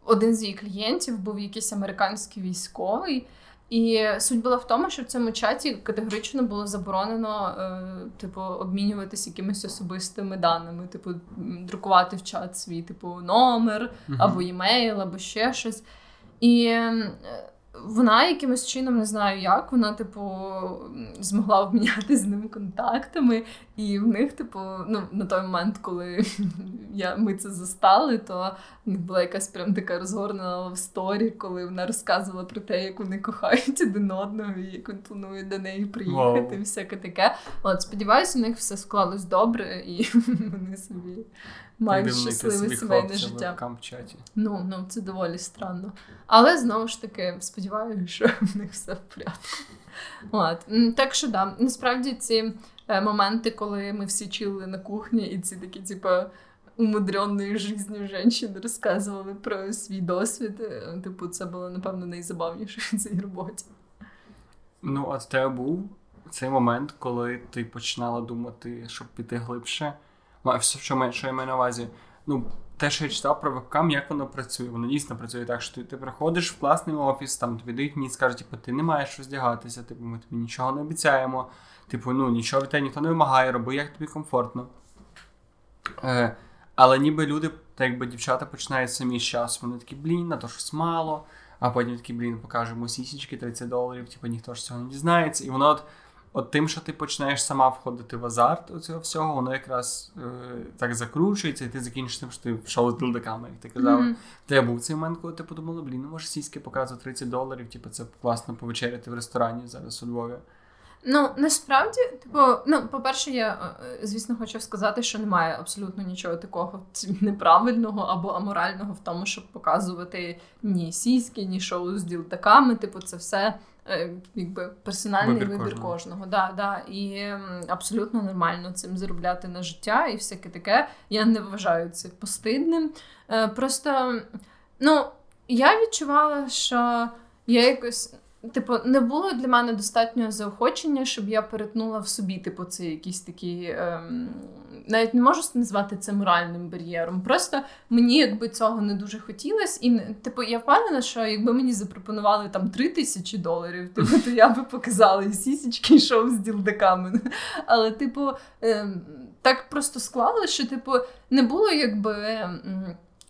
Один з її клієнтів був якийсь американський військовий. І суть була в тому, що в цьому чаті категорично було заборонено, е, типу, обмінюватися якимись особистими даними, типу, друкувати в чат свій типу номер або імейл, або ще щось. І вона якимось чином не знаю як, вона, типу, змогла обміняти з ним контактами, і в них, типу, ну, на той момент, коли [LAUGHS] я, ми це застали, то була якась прям така розгорнена в сторі, коли вона розказувала про те, як вони кохають один одного, і як він планує до неї приїхати, wow. і всяке таке. От, сподіваюся, у них все склалось добре, і [LAUGHS] вони собі мають щасливе сімейне життя. Ну, ну, це доволі странно. Але знову ж таки, сподіваюся, що в них все в порядку. От. Так що да, насправді ці е, моменти, коли ми всі чили на кухні, і ці такі, типу, умудреною життю жінки розказували про свій досвід. Е, типу, це було, напевно, найзабавніше в цій роботі. Ну, а в тебе був цей момент, коли ти починала думати, щоб піти глибше. Що, що я маю на увазі? Ну, те, що я читав про вебкам, як воно працює. Воно дійсно працює так, що ти, ти приходиш в класний офіс, там тобі дають мені скажуть, типу, ти не маєш роздягатися, типу, ми тобі нічого не обіцяємо, типу, ну нічого від тебе ніхто не вимагає, роби, як тобі комфортно. Е, Але ніби люди, так якби дівчата починають самі з часу, вони такі, блін, на то щось мало, а потім такі, блін, покажемо сісічки 30 доларів, типу ніхто ж цього не дізнається. І воно от от тим, що ти починаєш сама входити в азарт у цього всього, воно якраз е, так закручується, і ти закінчиш тим, що ти в шоу з дилдаками, як ти казав. Mm-hmm. Ти був цей момент, коли ти подумала, блін, ну може сіськи показувати 30 доларів, типу це класно повечеряти в ресторані зараз у Львові. Ну, насправді, типу, ну, по-перше, я, е, звісно, хочу сказати, що немає абсолютно нічого такого [LAUGHS] неправильного або аморального в тому, щоб показувати ні сіськи, ні шоу з ділтаками. Типу, це все Е, якби персональний вибір, вибір кожного. кожного. Да, да. І абсолютно нормально цим заробляти на життя і всяке таке. Я не вважаю це постидним. Е, просто ну, я відчувала, що я якось. Типу, не було для мене достатнього заохочення, щоб я перетнула в собі, типу, це якісь такі ем, навіть не можу назвати це моральним бар'єром. Просто мені якби цього не дуже хотілося. І типу, я впевнена, що якби мені запропонували там три тисячі доларів, типу, то я би показала сісічки, і з ділдаками. Але, типу, ем, так просто склалося, що типу не було якби.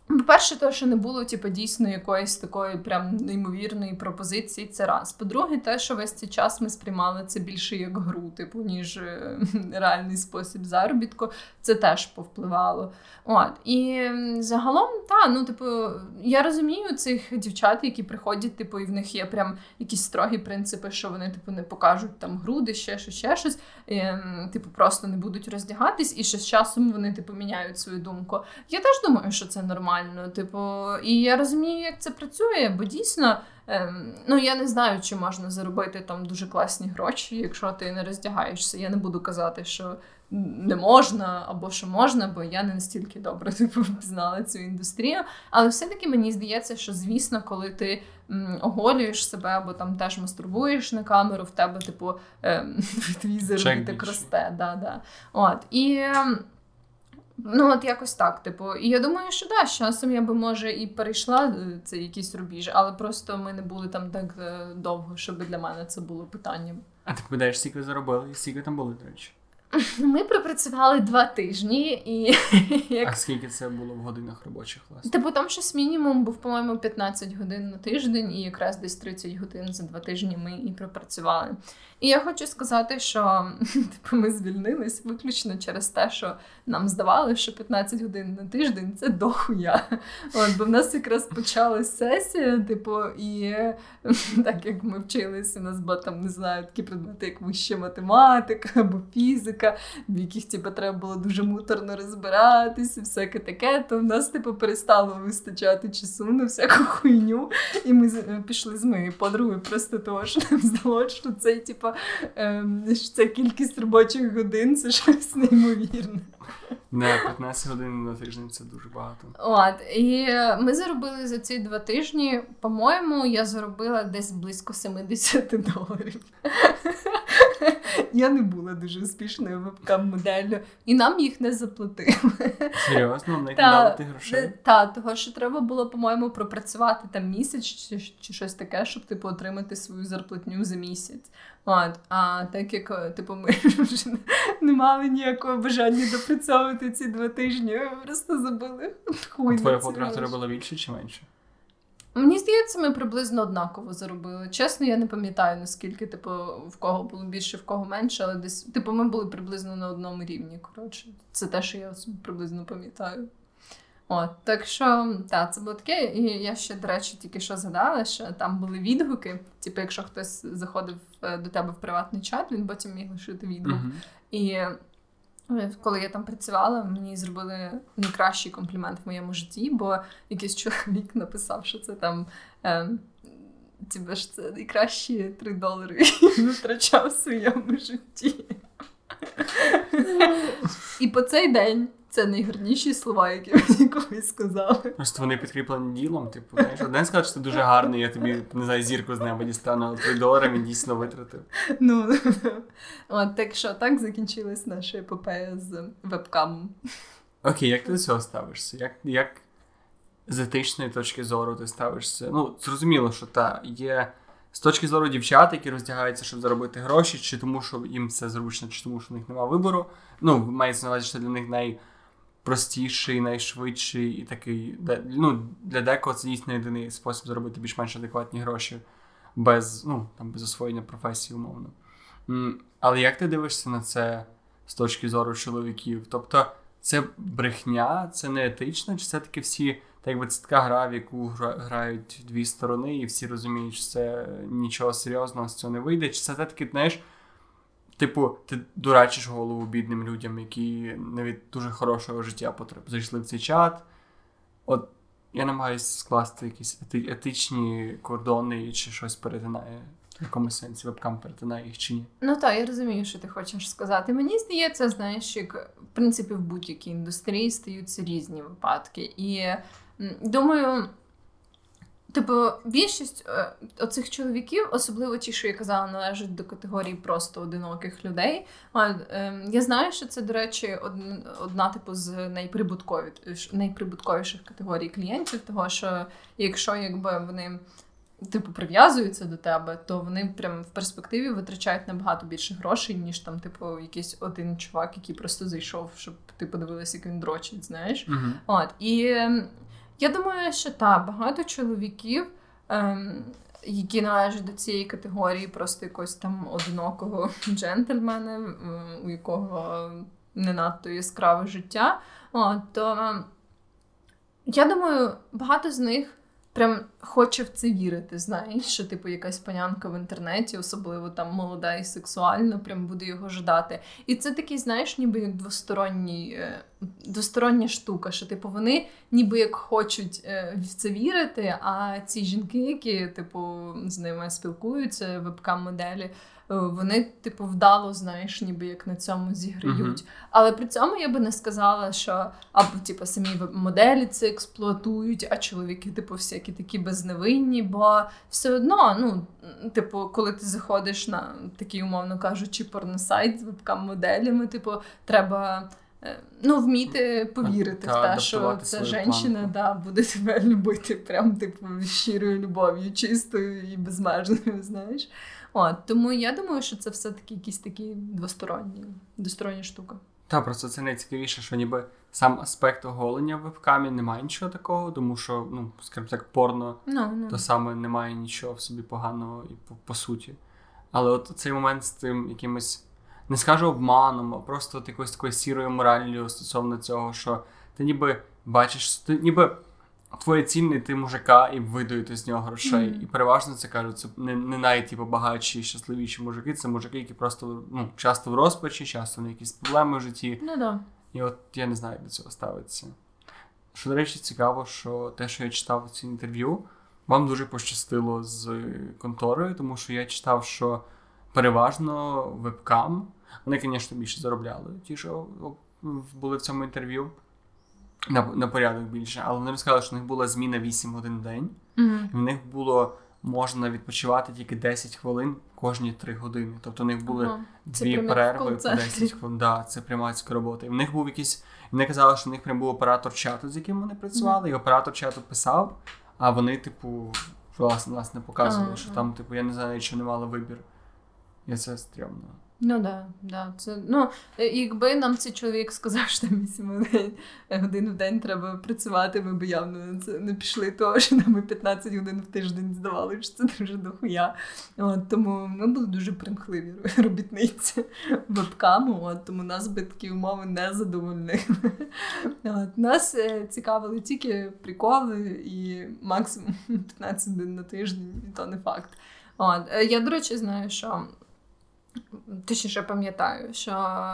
По-перше, те, що не було типу, дійсно якоїсь такої прям неймовірної пропозиції, це раз. По-друге, те, що весь цей час ми сприймали це більше як гру, типу, ніж е, [LAUGHS] реальний спосіб заробітку, це теж повпливало. От. І загалом, та, ну, типу, я розумію цих дівчат, які приходять, типу, і в них є прям якісь строгі принципи, що вони типу, не покажуть там груди, ще щось, ще щось, і, типу, просто не будуть роздягатись, і що з часом вони типу, міняють свою думку. Я теж думаю, що це нормально нормально. Типу, і я розумію, як це працює, бо дійсно. Ем, ну, я не знаю, чи можна заробити там дуже класні гроші, якщо ти не роздягаєшся. Я не буду казати, що не можна або що можна, бо я не настільки добре [LAUGHS] типу, знала цю індустрію. Але все-таки мені здається, що звісно, коли ти оголюєш себе або там теж мастурбуєш на камеру, в тебе, типу, ем, [LAUGHS] твій заробіток росте. Да, да. От. І ем, Ну, от якось так, типу, і я думаю, що да, з часом я би може і перейшла е, це якийсь рубіж, але просто ми не були там так е, довго, щоб для мене це було питанням. А ти пам'ятаєш, скільки ви заробили і скільки там були, до речі? [LAUGHS] Ми пропрацювали два тижні, і [LAUGHS] як... а скільки це було в годинах робочих власне? Типу там щось мінімум був, по-моєму, 15 годин на тиждень, і якраз десь 30 годин за два тижні ми і пропрацювали. І я хочу сказати, що [LAUGHS] типу, ми звільнились виключно через те, що нам здавалося, що 15 годин на тиждень це дохуя. [LAUGHS] От, Бо в нас якраз почалась сесія, типу, і [LAUGHS] так як ми вчилися, у нас було там не знаю такі предмети, як вища математика або фізика, в яких типу, треба було дуже муторно розбиратися, всяке таке, то в нас типу, перестало вистачати часу на всяку хуйню. І ми пішли з моєю подругою просто того, що нам здалося, що цей типу, ем, це кількість робочих годин це щось неймовірне. Не, 15 годин на тиждень це дуже багато. От, і ми заробили за ці два тижні, по-моєму, я заробила десь близько 70 доларів. Я не була дуже успішною вебкам-моделлю, і нам їх не заплатили. Серйозно, не дали ти грошей? Так, того що треба було, по-моєму, пропрацювати там місяць чи, чи щось таке, щоб типу отримати свою зарплатню за місяць. От, А так як типу, ми [LAUGHS] вже не мали ніякого бажання допрацьовувати ці два тижні, ми просто забули. Хуй Твоя подруга робила більше чи менше? Мені здається, ми приблизно однаково заробили. Чесно, я не пам'ятаю, наскільки, типу, в кого було більше, в кого менше, але десь, типу, ми були приблизно на одному рівні. Коротше, це те, що я приблизно пам'ятаю. От, так що, так, це було таке. І я ще, до речі, тільки що згадала, що там були відгуки. Типу, якщо хтось заходив е, до тебе в приватний чат, він потім міг лишити відгук. Uh-huh. І коли я там працювала, мені зробили найкращий комплімент в моєму житті, бо якийсь чоловік написав, що це там. Е, Тебе ж це найкращі три долари, [LAUGHS] втрачав в своєму житті. І по цей день це найгарніші слова, які [LAUGHS] мені колись сказали. Просто вони підкріплені ділом. Типу, знаєш, один сказав, що ти дуже гарний, я тобі не знаю, зірку з неба дістану, але 3 долари він дійсно витратив. Ну, [LAUGHS] от так що так закінчилась наша епопея з вебкамом. Окей, як ти до цього ставишся? Як як з етичної точки зору ти ставишся? Ну, зрозуміло, що та є. З точки зору дівчат, які роздягаються, щоб заробити гроші, чи тому, що їм це зручно, чи тому, що в них немає вибору. Ну, мається на увазі, що для них най простіший, найшвидший і такий. ну, Для декого це дійсно єдиний спосіб заробити більш-менш адекватні гроші без ну, там, без освоєння професії, умовно. Але як ти дивишся на це з точки зору чоловіків? Тобто це брехня, це не етично, чи все-таки всі, так якби це така гра, в яку грають дві сторони, і всі розуміють, що це нічого серйозного з цього не вийде, чи це все-таки, знаєш. Типу, ти дурачиш голову бідним людям, які не від дуже хорошого життя потреб. Зайшли в цей чат. От я намагаюся скласти якісь ети- етичні кордони чи щось перетинає. В якомусь сенсі вебкам перетинає їх чи ні. Ну так, я розумію, що ти хочеш сказати. Мені здається, знаєш, як в принципі в будь-якій індустрії стаються різні випадки. І думаю, Типу, більшість е, оцих чоловіків, особливо ті, що я казала, належать до категорії просто одиноких людей. Е, я знаю, що це, до речі, одна, типу з найприбуткові, найприбутковіших категорій клієнтів, того що якщо якби вони типу прив'язуються до тебе, то вони прям в перспективі витрачають набагато більше грошей, ніж там, типу, якийсь один чувак, який просто зайшов, щоб ти подивилася, як він дрочить, знаєш. Угу. От і ем, я думаю, що так, багато чоловіків. Ем, які належать до цієї категорії, просто якогось там одинокого [LAUGHS] джентльмена, у якого не надто яскраве життя. От, то ем, я думаю, багато з них прям хоче в це вірити, знаєш, що типу якась панянка в інтернеті, особливо там молода і сексуальна, прям буде його ждати. І це такий, знаєш, ніби як двосторонній, е, двостороння штука, що типу вони ніби як хочуть е, в це вірити, а ці жінки, які типу з ними спілкуються, вебкам-моделі. Е, вони, типу, вдало, знаєш, ніби як на цьому зіграють. Uh-huh. Але при цьому я би не сказала, що або типу, самі моделі це експлуатують, а чоловіки, типу, всякі такі безневинні. Бо все одно, ну, типу, коли ти заходиш на такий, умовно кажучи, порносайт з вебкам-моделями, типу, треба. Е, ну, вміти повірити та, в те, що ця жінка да, буде тебе любити, прям типу щирою любов'ю, чистою і безмежною, знаєш. От, Тому я думаю, що це все-таки якісь такі двосторонні, двостороння штука. Та, просто це найцікавіше, що ніби сам аспект оголення в вебкамі немає нічого такого, тому що, ну, скажімо так, порно no, no. то саме немає нічого в собі поганого і по, по суті. Але от цей момент з тим якимось, не скажу обманом, а просто от якоюсь такою сірою мораллю стосовно цього, що ти ніби бачиш, ти ніби твоя ціль не ти мужика і видуєте з нього грошей. Mm-hmm. І переважно це кажуть, це не не навіть типу, багатші, щасливіші мужики, це мужики, які просто ну, часто в розпачі, часто на якісь проблеми в житті. Ну да. І от я не знаю, як до цього ставиться. Що, до речі, цікаво, що те, що я читав ці інтерв'ю, вам дуже пощастило з конторою, тому що я читав, що переважно вебкам, вони, звісно, більше заробляли, ті, що були в цьому інтерв'ю на на порядок більше, але вони розказали, що в них була зміна 8 годин в день, mm-hmm. і в них було можна відпочивати тільки 10 хвилин кожні 3 години. Тобто в них були ага. дві перерви по 10 хвилин. Да, Це прямацька робота. І в них був якийсь. Вони казали, що в них прям був оператор чату, з яким вони працювали, mm-hmm. і оператор чату писав, а вони, типу, власне, власне показували, ага. що там, типу, я не знаю, що не мали вибір. І це стрьомно. Ну да, да. Це ну е, якби нам цей чоловік сказав, що там 8 годин в день треба працювати, ми б явно на це не пішли, того що нам 15 годин в тиждень здавали, що це дуже дохуя. От, Тому ми були дуже примхливі робітниці вебкаму, от, тому нас би такі умови не задовольнили. От, Нас е, цікавили тільки приколи і максимум 15 годин на тиждень, і то не факт. От, е, Я, до речі, знаю, що точніше пам'ятаю, що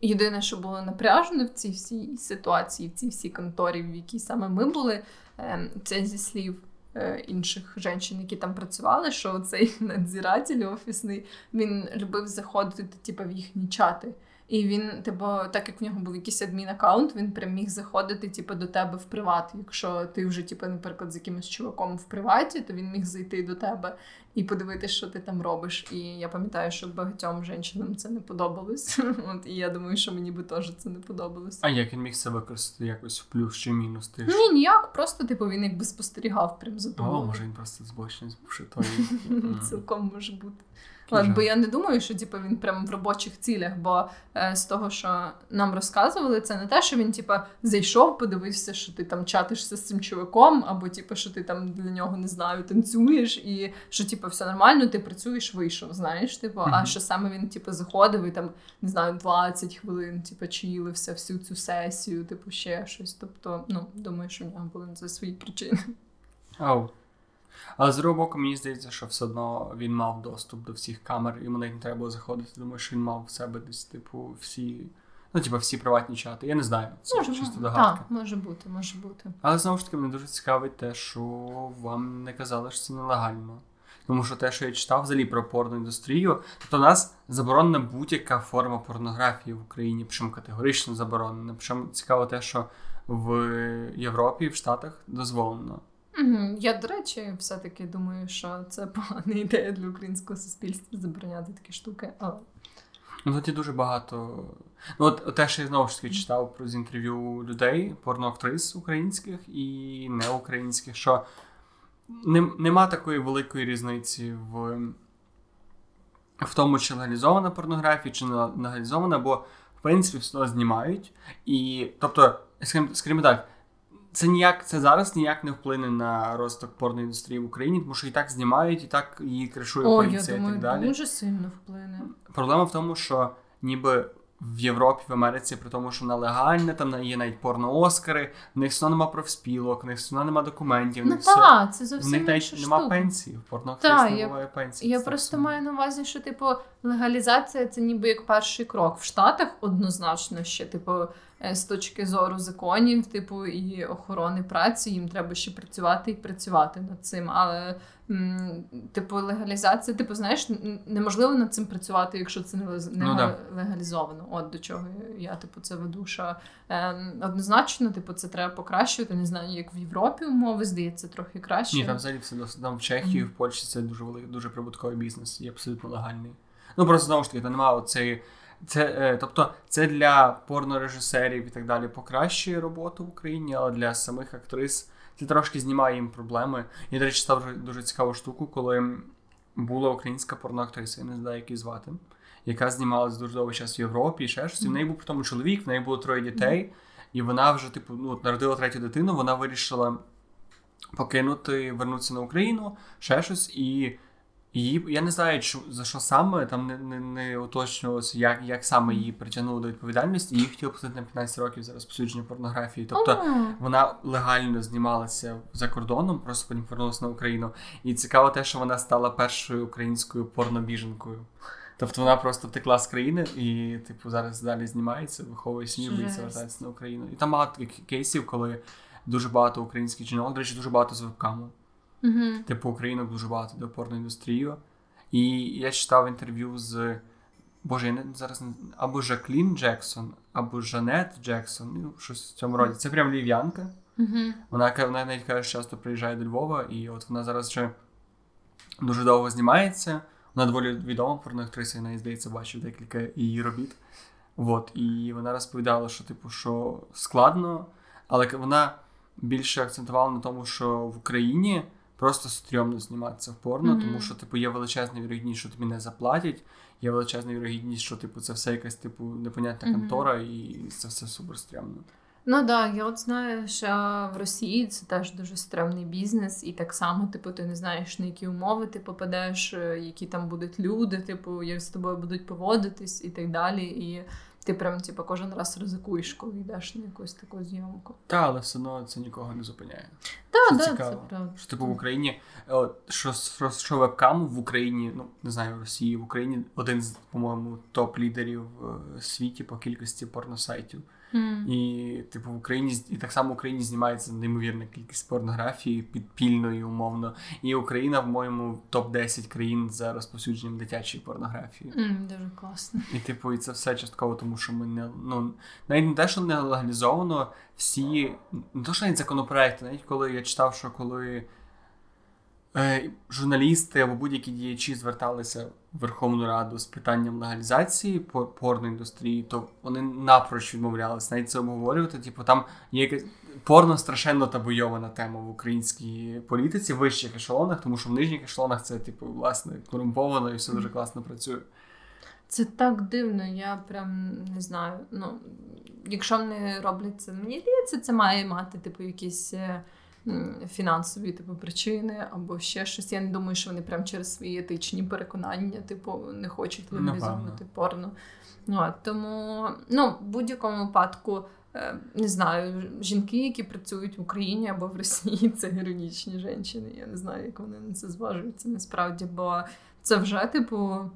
єдине, що було напряжено в цій всій ситуації, в цій всій конторі, в якій саме ми були, ем, це зі слів. Е, інших жінок, які там працювали, що цей [LAUGHS] надзиратель офісний він любив заходити типу, в їхні чати. І він, типу, так як в нього був якийсь адмін-аккаунт, він прям міг заходити, типу, до тебе в приват. Якщо ти вже, типу, наприклад, з якимось чуваком в приваті, то він міг зайти до тебе і подивитися, що ти там робиш. І я пам'ятаю, що багатьом жінкам це не подобалось. [LAUGHS] От і я думаю, що мені би теж це не подобалось. А як він міг це використати якось в плюс чи мінус? Ти Ні, ніяк. Просто типу він якби спостерігав прям за тобою. О, може він просто збочний збушитої. [LAUGHS] Цілком може бути. От, бо я не думаю, що типу, він прямо в робочих цілях, бо е, з того, що нам розказували, це не те, що він типу, зайшов, подивився, що ти там чатишся з цим чуваком, або типу, що ти там для нього не знаю, танцюєш, і що типу, все нормально, ти працюєш, вийшов. Знаєш, типу, mm-hmm. а що саме він типу, заходив і там не знаю, 20 хвилин, типу, чілився всю цю сесію, типу, ще щось. Тобто, ну думаю, що в нього були за свої причини. Oh. Але з другого боку, мені здається, що все одно він мав доступ до всіх камер, йому навіть не треба було заходити. Думаю, що він мав в себе десь, типу, всі. Ну, типу, всі приватні чати. Я не знаю. Це може, чисто догадка. Так, може бути, може бути. Але знову ж таки, мене дуже цікавить те, що вам не казали, що це нелегально. Тому що те, що я читав взагалі про порноіндустрію, тобто у нас заборонена будь-яка форма порнографії в Україні, причому категорично заборонена. Причому цікаво те, що в Європі, в Штатах дозволено. Я, до речі, все-таки думаю, що це погана ідея для українського суспільства забороняти такі штуки. але... Ну, тоді дуже багато. Ну, от те, що я знову ж таки читав про з інтерв'ю людей, порноактрис українських і неукраїнських, що нема такої великої різниці в в тому, чи легалізована порнографія, чи не легалізована, бо в принципі все знімають. І, тобто, скажімо так, це ніяк це зараз ніяк не вплине на розвиток порної індустрії в Україні, тому що і так знімають, і так її кришує О, поліція я думаю, і так далі. Дуже сильно вплине. Проблема в тому, що ніби в Європі, в Америці, при тому, що вона легальна, там є навіть порно-оскари, в них все нема профспілок, в них все нема документів. Ну так, це зовсім в них навіть нема пенсії, в порно не буває пенсії. Я просто маю на увазі, що типу легалізація це ніби як перший крок. В Штатах однозначно ще, типу, з точки зору законів, типу, і охорони праці, їм треба ще працювати і працювати над цим. Але, м, типу, легалізація, типу, знаєш, неможливо над цим працювати, якщо це не ну, да. легалізовано. От до чого я типу це веду. що е, Однозначно, типу, це треба покращувати. Не знаю, як в Європі умови здається, трохи краще. Ні, там взагалі все там в Чехії, mm-hmm. в Польщі це дуже великий, дуже прибутковий бізнес і абсолютно легальний. Ну просто знову ж таки, там немає оцеї. Це, е, Тобто це для порнорежисерів і так далі покращує роботу в Україні, але для самих актрис це трошки знімає їм проблеми. Я, до речі, став дуже, дуже цікаву штуку, коли була українська порноактриса, я не знаю, як її звати, яка знімалася дуже довгий час в Європі і ще щось. І в неї був при тому чоловік, в неї було троє дітей, і вона вже, типу, ну, народила третю дитину, вона вирішила покинути, вернутися на Україну, ще щось. і Її я не знаю, що, за що саме там не не, не уточнювалося, як як саме її притягнули до відповідальності. Її хотіли посадити на 15 років за розповсюдження порнографії. Тобто oh. вона легально знімалася за кордоном, просто потім повернулася на Україну. І цікаво те, що вона стала першою українською порнобіженкою. Тобто вона просто втекла з країни і, типу, зараз далі знімається, виховує сім'ю і звертається на Україну. І там багато таких кейсів, коли дуже багато українських жінок, до речі, дуже багато з вебкаму. Mm-hmm. Типу, українок дуже багато до порної індустрію. І я читав інтерв'ю з. Боже, я не зараз не або Жаклін Джексон, або Жанет Джексон. Ну, щось в цьому роді. Це прям лів'янка. Mm-hmm. Вона вона навіть каже, що часто приїжджає до Львова, і от вона зараз вже дуже довго знімається. Вона доволі відома порноактриса, я здається, бачив декілька її робіт. От, І вона розповідала, що типу, що складно, але вона більше акцентувала на тому, що в Україні просто стрьомно зніматися в порно, mm-hmm. тому що типу є величезна вірогідність, що тобі не заплатять. Є величезна вірогідність, що типу це все якась типу непонятна контора, mm-hmm. і це все супер стрьомно. Ну так, да, я от знаю, що в Росії це теж дуже стрьомний бізнес, і так само, типу, ти не знаєш, на які умови ти попадеш, е, які там будуть люди, типу, як з тобою будуть поводитись і так далі. І ти прям типу, кожен раз ризикуєш, коли йдеш на якусь таку зйомку. Та, але все одно це нікого не зупиняє. Так, да, це правда. Що типу в Україні, от, що що, що вебкам в Україні, ну не знаю, в Росії в Україні один з, по-моєму, топ-лідерів в світі по кількості порносайтів. Mm. І, типу, в Україні і так само в Україні знімається неймовірна кількість порнографії підпільної, умовно. І Україна, в моєму топ-10 країн за розповсюдженням дитячої порнографії. Mm, дуже класно. І, типу, і це все частково, тому що ми не ну навіть не те, що не легалізовано, всі не то, що навіть законопроекти, навіть коли я читав, що коли. Е, журналісти або будь-які діячі зверталися в Верховну Раду з питанням легалізації порної індустрії, то вони напроч відмовлялися навіть це обговорювати. Типу, там є якась порно страшенно табуйована тема в українській політиці, в вищих ешелонах, тому що в нижніх ешелонах це, типу, власне, корумповано і все дуже класно працює. Це так дивно, я прям не знаю. Ну, якщо вони роблять це, мені здається, це має мати, типу, якісь. Фінансові типу причини або ще щось. Я не думаю, що вони прям через свої етичні переконання, типу, не хочуть легалізовувати порно. Ну, Тому ну, в будь-якому випадку. Е, не знаю, жінки, які працюють в Україні або в Росії, [LAUGHS] це героїчні жінки. Я не знаю, як вони на це зважуються насправді, бо це вже, типу,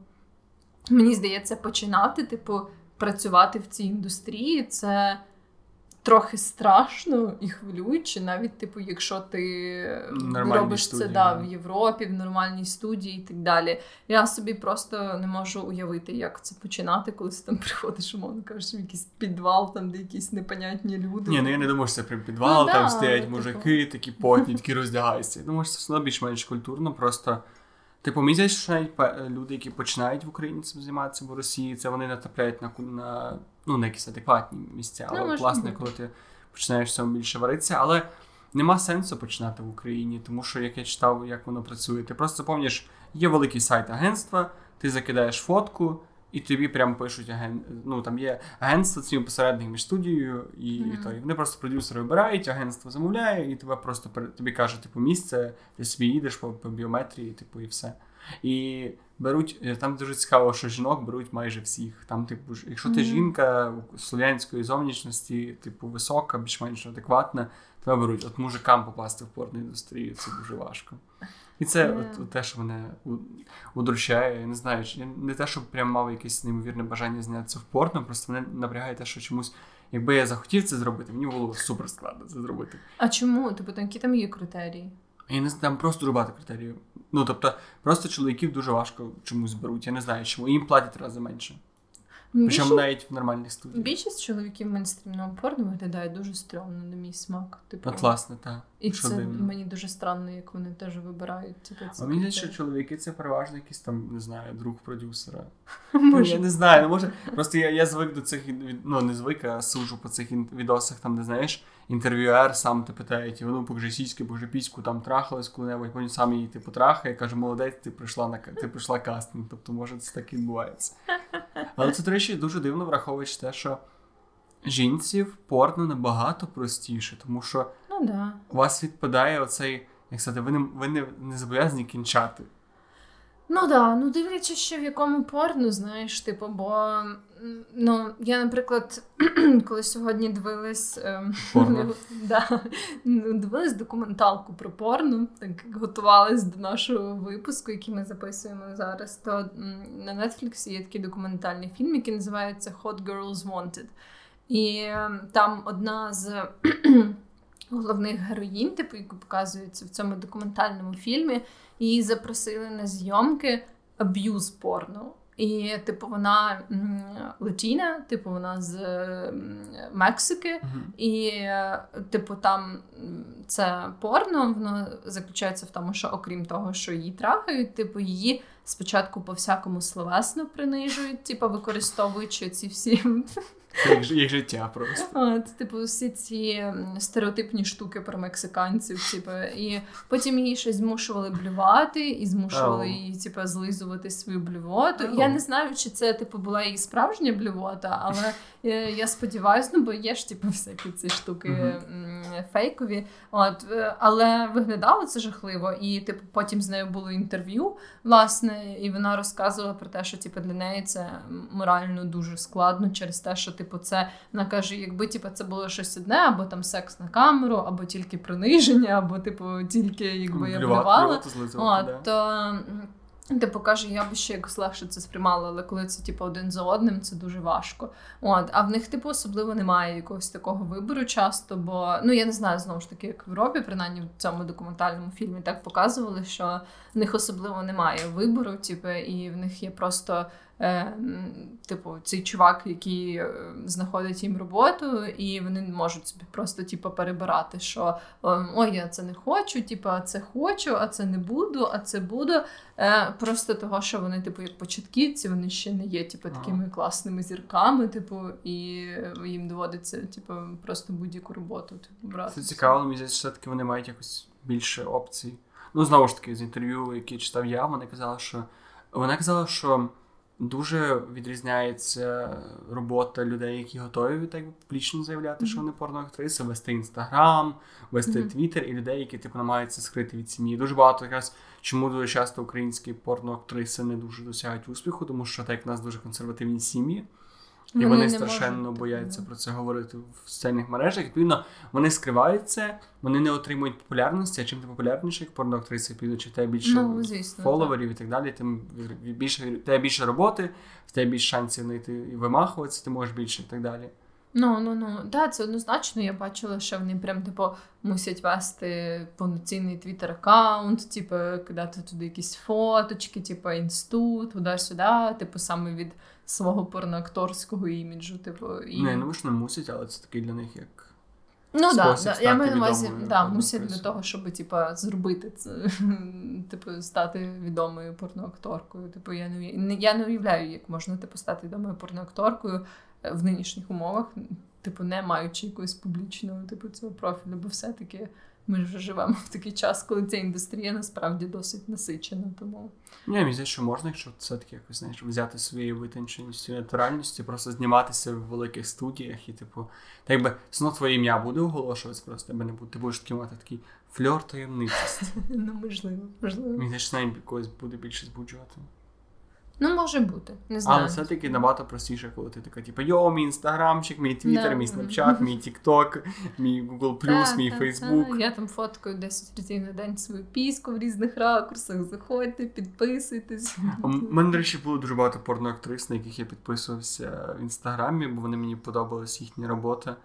мені здається, починати, типу, працювати в цій індустрії це трохи страшно і хвилююче, навіть, типу, якщо ти Нормальні робиш студії, це да, в Європі, в нормальній студії і так далі. Я собі просто не можу уявити, як це починати, коли ти там приходиш, умовно кажучи, в якийсь підвал, там де якісь непонятні люди. Ні, ну я не думаю, що це прям підвал, ну, там да, стоять типу... мужики, такі потні, такі роздягаються. Я думаю, що це все більш-менш культурно, просто. Типу, помітиш, що навіть люди, які починають в Україні цим займатися в Росії, це вони натрапляють на на, ну, на якісь адекватні місця. Але ну, власне, коли ти починаєш цьому більше варитися. Але нема сенсу починати в Україні, тому що як я читав, як воно працює, ти просто помніш, є великий сайт агентства, ти закидаєш фотку. І тобі прямо пишуть аген... ну там є агентство, це посередник між студією і mm-hmm. то. І вони просто продюсери вибирають, агентство замовляє, і тебе просто тобі каже, типу, місце, ти собі їдеш по, по біометрії, типу, і все. І беруть е, там дуже цікаво, що жінок беруть майже всіх. Там, типу, якщо ти mm-hmm. жінка слов'янської зовнішності, типу, висока, більш-менш адекватна, тебе беруть. От мужикам попасти в порну індустрію, це дуже важко. І це yeah. от, от те, що мене удручає. Я не знаю, не те, щоб прям мав якесь неймовірне бажання знятися в порно, просто мене напрягає те, що чомусь, якби я захотів це зробити, мені було супер складно це зробити. А чому? Типу, які там є критерії? Я не знаю, там просто дуже багато критеріїв. Ну тобто, просто чоловіків дуже важко чомусь беруть. Я не знаю, чому їм платять рази менше. Причому навіть в нормальних студіях. Більшість чоловіків мейнстрімного порно виглядає дуже стрьомно на мій смак. Типу. От, власне, так. І це дивно. мені дуже странно, як вони теж вибирають. Типу, а мені що чоловіки це переважно якийсь там, не знаю, друг продюсера. [LAUGHS] Ну, Я не знаю, ну може. Просто я я звик до цих ну не звик, а сужу по цих відосах, там, де знаєш, інтерв'юер сам те питає, ну покажи сіськи, покажи піську, там трахалась коли-небудь, потім сам її типу трахає, каже, молодець, ти прийшла на ти прийшла кастинг. Тобто, може, це так і відбувається. Але це, до речі, дуже дивно враховуючи те, що жінці в порно набагато простіше, тому що ну, да. у вас відпадає оцей, як сказати, ви не ви не, не зобов'язані кінчати. Ну да, ну дивлячись, що в якому порно, знаєш, типу, бо ну, я, наприклад, [CLEARS THROAT] коли сьогодні дивилась ем, [LAUGHS] да, ну, дивилась документалку про порно, так як готувалась до нашого випуску, який ми записуємо зараз, то на Netflix є такий документальний фільм, який називається Hot Girls Wanted. І ем, там одна з [CLEARS THROAT] головних героїнь, типу, яку показується в цьому документальному фільмі, її запросили на зйомки аб'юз порно. І, типу, вона латіна, типу, вона з Мексики, uh-huh. і, типу, там це порно, воно заключається в тому, що окрім того, що її трахають, типу, її спочатку по всякому словесно принижують, типу, використовуючи ці всі як, як життя просто. От, Типу, всі ці стереотипні штуки про мексиканців, типу, і потім її щось змушували блювати, і змушували oh. її типу, злизувати свою блювоту. Oh. Я не знаю, чи це типу була її справжня блювота, але я, я сподіваюся, ну бо є ж типу, всякі ці штуки mm-hmm. фейкові. От, е, Але виглядало це жахливо, і типу, потім з нею було інтерв'ю, власне, і вона розказувала про те, що типу, для неї це морально дуже складно через те, що типу, це вона каже, якби типу, це було щось одне, або там секс на камеру, або тільки приниження, або типу тільки якби я блювала, то. Типу каже, я би ще якось легше це сприймала, але коли це типу один за одним, це дуже важко. От, а в них, типу, особливо немає якогось такого вибору часто, бо ну я не знаю знову ж таки, як в Європі, принаймні в цьому документальному фільмі так показували, що в них особливо немає вибору, типу, і в них є просто е, типу, цей чувак, який е, знаходить їм роботу, і вони можуть собі просто типу, перебирати, що ой, я це не хочу, типу, а це хочу, а це не буду, а це буду. Е, Просто того, що вони, типу, як початківці, вони ще не є типу, такими ага. класними зірками, типу, і їм доводиться типу, просто будь-яку роботу типу, брати. Це цікаво, мені здається, все таки вони мають якось більше опцій. Ну, знову ж таки, з інтерв'ю, які читав я, вони казали, що вона казала, що Дуже відрізняється робота людей, які готові так публічно заявляти, mm-hmm. що вони порноактриси, вести інстаграм, вести твіттер, mm-hmm. і людей, які типу намагаються скрити від сім'ї. Дуже багато якраз чому дуже часто українські порноактриси не дуже досягають успіху, тому що так як в нас дуже консервативні сім'ї. І вони, вони страшенно можуть, бояться про це говорити в соціальних мережах. Відповідно, вони скривають це, вони не отримують популярності, а чим ти популярніший як порноактриси, підуть, в тебе більше ну, звісно, фоловерів так. і так далі, тим більше в тебе більше роботи, в тебе більше шансів знайти і вимахуватися, ти можеш більше і так далі. Ну, ну, ну, да, це однозначно. Я бачила, що вони прям типу мусять вести повноцінний твіттер аккаунт, типу, кидати туди якісь фоточки, типу, інсту, туди-сюди, типу, саме від свого порноакторського іміджу. Типу, і... Не, ну ж не мусять, але це такий для них як. Ну да, да. я маю на увазі, да, мусять для того, щоб типа, зробити це, [LAUGHS] типу, стати відомою порноакторкою. Типу, я не я не уявляю, як можна типу, стати відомою порноакторкою в нинішніх умовах, типу, не маючи якогось публічного типу цього профілю, бо все-таки ми вже живемо в такий час, коли ця індустрія насправді досить насичена. Тому Ні, мені здається, що можна, якщо все-таки якось знаєш, взяти своєю витонченістю, натуральністю, просто зніматися в великих студіях і, типу, так якби все твоє ім'я буде оголошуватися, просто тебе не буде. Ти будеш такий мати такий фльор таємничості. [LAUGHS] Ну, можливо, можливо. Мені здається, навіть когось буде більше збуджувати. Ну, може бути. Не знаю. Але все-таки набагато простіше, коли ти така, типу, йо, мій інстаграмчик, мій твіттер, мій снапчат, мій тікток, мій Google+, мій Фейсбук. Я там фоткаю 10 разів на день свою піску в різних ракурсах. Заходьте, підписуйтесь. У мене, до речі, було дуже багато порноактрис, на яких я підписувався в інстаграмі, бо вони мені подобалась їхня робота.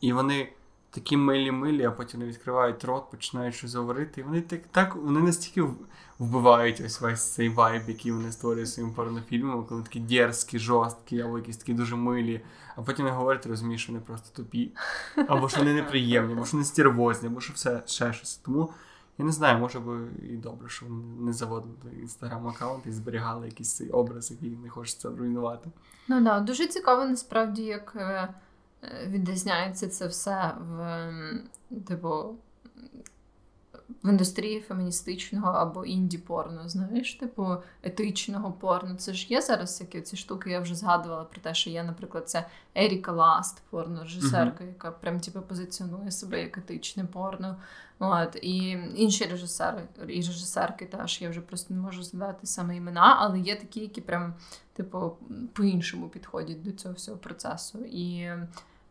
І вони такі милі-милі, а потім вони відкривають рот, починають щось говорити. І вони так, так вони настільки вбивають ось весь цей вайб, який вони створюють своїм порнофільмом, коли такі дерзкі, жорсткі, або якісь такі дуже милі. А потім не говорять, розумієш, що вони просто тупі, або що вони неприємні, або що вони стервозні, або що все ще щось. Тому я не знаю, може би і добре, що вони не заводили інстаграм-аккаунт і зберігали якийсь цей образ, який не хочеться руйнувати. Ну да. дуже цікаво насправді, як е, відрізняється це все в типу в індустрії феміністичного або інді порно, знаєш, типу етичного порно. Це ж є зараз які ці штуки. Я вже згадувала про те, що є, наприклад, це Еріка Ласт, порно-режисерка, uh-huh. яка прям типу, позиціонує себе як етичне порно. От, І інші режисери і режисерки теж я вже просто не можу згадати саме імена, але є такі, які прям типу по-іншому підходять до цього всього процесу. І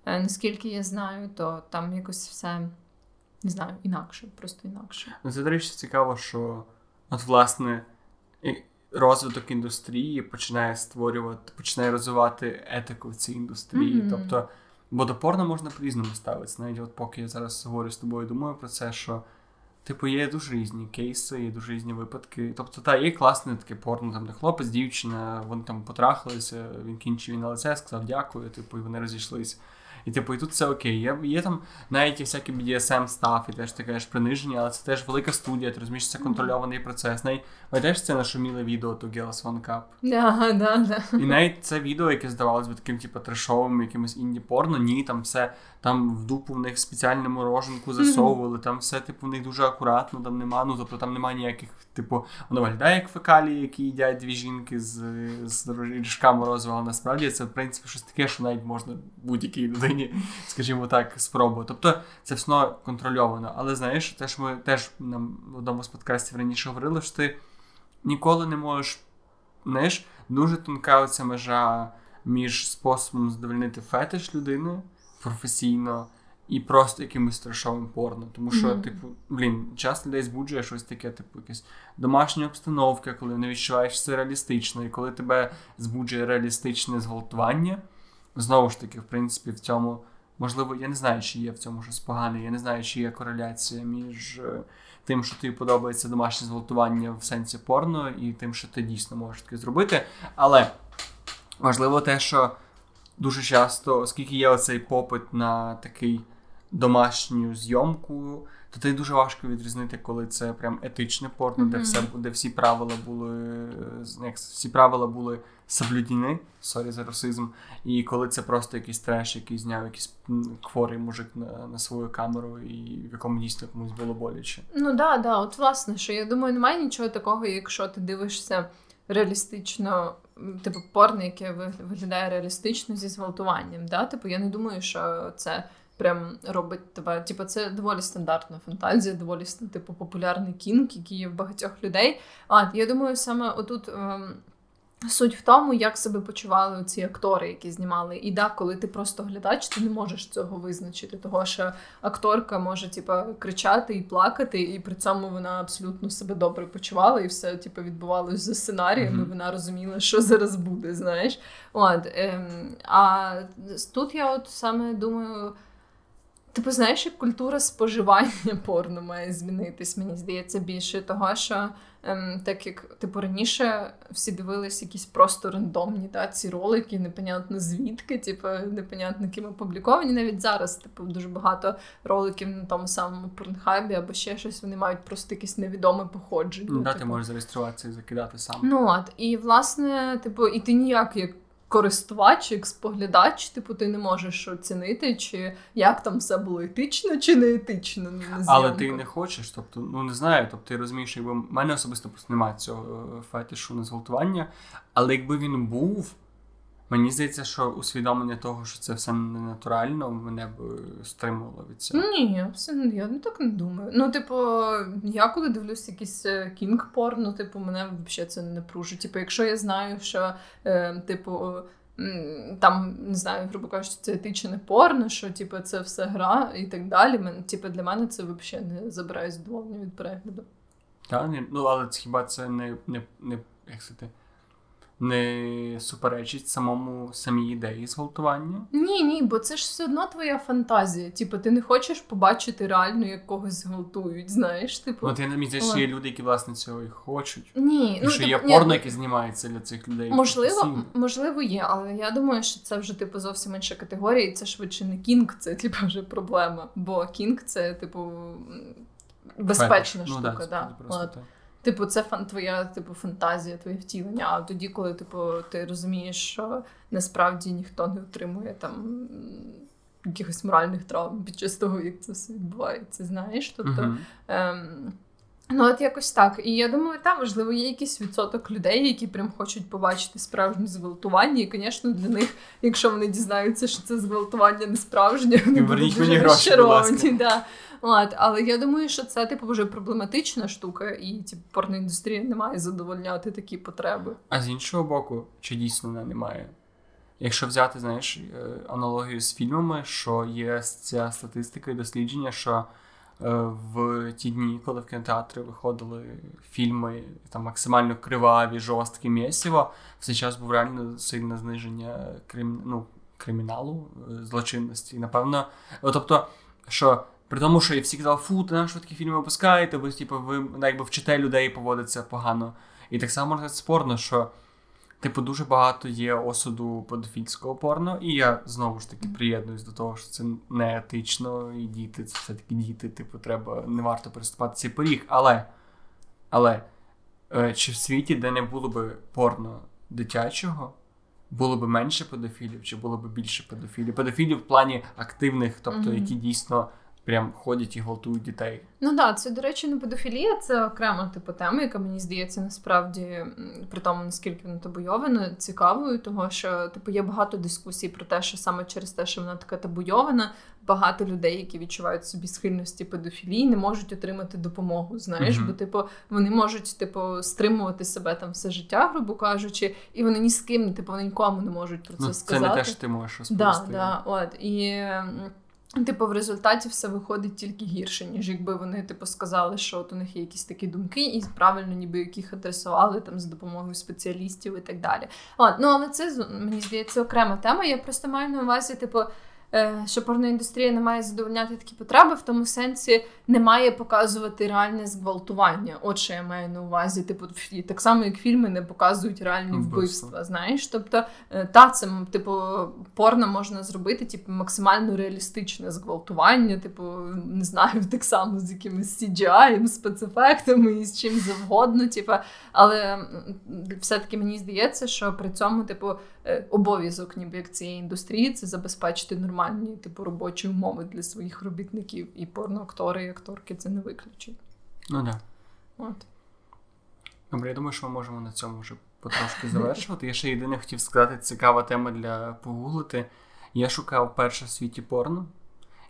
наскільки я знаю, то там якось все не знаю, інакше, просто інакше. Ну, Це, до речі, цікаво, що от, власне, розвиток індустрії починає створювати, починає розвивати етику в цій індустрії. Mm-hmm. Тобто, бо до порно можна по-різному ставитися. Навіть от поки я зараз говорю з тобою, думаю про це, що. Типу, є дуже різні кейси, є дуже різні випадки. Тобто, та, є класне таке порно, там, де хлопець, дівчина, вони там потрахалися, він кінчив на лице, сказав дякую, типу, і вони розійшлися. І типу, і тут все окей. Є є там навіть і всякі BDSM став, і теж таке ж приниження, але це теж велика студія, ти розумієш, це контрольований процес. Навіть теж це нашуміле відео то Girls One Cup. Yeah, yeah, yeah. І навіть це відео, яке здавалось би таким, типу, трешовим, якимось інді-порно, ні, там все там в дупу в них спеціальну мороженку засовували, там все, типу, в них дуже акуратно, там нема, ну тобто там немає ніяких, типу, воно виглядає як фекалії, які їдять дві жінки з з ріжка морозива, але насправді це, в принципі, щось таке, що навіть можна будь-якій людині, [LAUGHS] скажімо так, спробувати. Тобто це все контрольовано. Але знаєш, теж ми теж нам в одному з подкастів раніше говорили, що ти ніколи не можеш, знаєш, дуже тонка оця межа між способом задовольнити фетиш людини професійно і просто якимось трешовим порно. Тому що, mm-hmm. типу, блін, час людей збуджує щось таке, типу, якась домашня обстановка, коли не відчуваєш це реалістично, і коли тебе збуджує реалістичне зґвалтування. Знову ж таки, в принципі, в цьому. Можливо, я не знаю, чи є в цьому щось погане, я не знаю, чи є кореляція між е, тим, що тобі подобається домашнє зґвалтування в сенсі порно, і тим, що ти дійсно можеш таке зробити. Але важливо те, що дуже часто, оскільки є оцей попит на такий домашню зйомку, то ти дуже важко відрізнити, коли це прям етичне порно, mm-hmm. де все де всі правила були як всі правила були соблюдені, sorry за расизм, і коли це просто якийсь треш, який зняв якийсь хворий мужик на на свою камеру, і в якому дійсно комусь було боляче. Ну да, да, от власне, що я думаю, немає нічого такого, якщо ти дивишся реалістично, типу, порно, яке виглядає реалістично зі зґвалтуванням. Да? Типу, я не думаю, що це прям робить тебе. Типу, це доволі стандартна фантазія, доволі типу, популярний кінг, який є в багатьох людей. А я думаю, саме отут. Ем... Суть в тому, як себе почували ці актори, які знімали. І да, коли ти просто глядач, ти не можеш цього визначити. Того що акторка може типа кричати і плакати, і при цьому вона абсолютно себе добре почувала, і все типу, відбувалося за сценаріями. Mm-hmm. Вона розуміла, що зараз буде. Знаєш, от ем, а тут я от саме думаю. Типу, знаєш, як культура споживання [LAUGHS] порно має змінитись, мені здається, більше того, що ем, так як типу раніше всі дивились якісь просто рандомні да, ці ролики, непонятно звідки, типу, непонятно ким опубліковані. Навіть зараз, типу, дуже багато роликів на тому самому порнхабі або ще щось, вони мають просто якесь невідоме походження. Ну, да, типу. ти можеш зареєструватися і закидати сам. Ну от, і власне, типу, і ти ніяк як користувач, як споглядач, типу, ти не можеш оцінити, чи як там все було етично, чи не етично. На Але ти не хочеш, тобто, ну не знаю, тобто ти розумієш, якби в мене особисто просто немає цього е, фетишу на зґвалтування, але якби він був. Мені здається, що усвідомлення того, що це все не натурально, мене б стримувало від цього. Ні, абсолютно, я не так не думаю. Ну, типу, я коли дивлюсь якийсь кінг порно, типу, мене взагалі це не напружує. Типу, якщо я знаю, що, е, типу, там, не знаю, грубо кажучи, це етичне порно, що типу, це все гра і так далі. Мен, типу, для мене це взагалі не забирає задоволення від перегляду. Так, ну але хіба це не, не, не як сказати, не суперечить самому самій ідеї зґвалтування? Ні, ні, бо це ж все одно твоя фантазія. Типу, ти не хочеш побачити реально, як когось зґвалтують, знаєш? Типу, От я не мені що є люди, які власне цього і хочуть. Ні, і ну, що є ні, порно, яке знімається для цих людей. Можливо, можливо, є, але я думаю, що це вже типу зовсім інша категорія, і це швидше не кінг, це типу вже проблема. Бо кінг це, типу, безпечна Фетиш. штука. Ну, да, да. Типу, це фан твоя типу фантазія, твоє втілення. А тоді, коли типу, ти розумієш, що насправді ніхто не отримує там якихось моральних травм під час того, як це все відбувається, знаєш. Тобто, uh-huh. ем, ну от якось так. І я думаю, там можливо є якийсь відсоток людей, які прям хочуть побачити справжнє зґвалтування. І, звісно, для них, якщо вони дізнаються, що це зґвалтування не справжнє, вони будуть дуже розчаровані. Да. От, Але я думаю, що це типу вже проблематична штука, і типу, порноіндустрія не має задовольняти такі потреби. А з іншого боку, чи дійсно вона не має? Якщо взяти, знаєш, е, аналогію з фільмами, що є ця статистика і дослідження, що е, в ті дні, коли в кінотеатри виходили фільми там максимально криваві, жорсткі місіво, в цей час був реально сильне зниження крим... ну, криміналу, е, злочинності. напевно, тобто, що при тому, що і всі казали, фу, ти наш такі фільми випускаєте, ви типу, ви якби вчите людей поводиться погано. І так само можна спорно, що типу дуже багато є осуду подофільського порно, і я знову ж таки приєднуюсь до того, що це не етично, і діти, це все-таки діти, типу, треба не варто переступати цей поріг. Але але е, чи в світі, де не було би порно дитячого, було б менше педофілів, чи було б більше педофілів? Педофілів в плані активних, тобто mm-hmm. які дійсно прям ходять і гвалтують дітей. Ну так, це, до речі, не педофілія, це окрема типу тема, яка мені здається насправді при тому, наскільки вона табуйована, цікавою, того що типу є багато дискусій про те, що саме через те, що вона така табуйована, багато людей, які відчувають собі схильності педофілії, не можуть отримати допомогу. Знаєш, mm-hmm. бо типу вони можуть типу стримувати себе там все життя, грубо кажучи, і вони ні з ким, типу, вони нікому не можуть про це ну, сказати. Це не те, що ти можеш розповісти. Да, да, от і. Типу, в результаті все виходить тільки гірше, ніж якби вони типу сказали, що от у них є якісь такі думки, і правильно, ніби яких адресували там за допомогою спеціалістів і так далі. От, ну але це мені здається окрема тема. Я просто маю на увазі, типу, що порноіндустрія не має задовольняти такі потреби, в тому сенсі не має показувати реальне зґвалтування. От що я маю на увазі. Типу, так само, як фільми не показують реальні вбивства. вбивства. Знаєш, тобто е, та це типу порно можна зробити, типу, максимально реалістичне зґвалтування, типу, не знаю, так само з якимись CGI, спецефектами і з чим завгодно. Типу, але все-таки мені здається, що при цьому, типу, е, обов'язок, ніби як цієї індустрії, це забезпечити нормальні типу робочі умови для своїх робітників. І порноактори і акторки це не виключить. Ну да. От. Добре, я думаю, що ми можемо на цьому вже потрошки завершувати. Я ще єдине хотів сказати, цікава тема для погуглити. Я шукав перше в світі порно.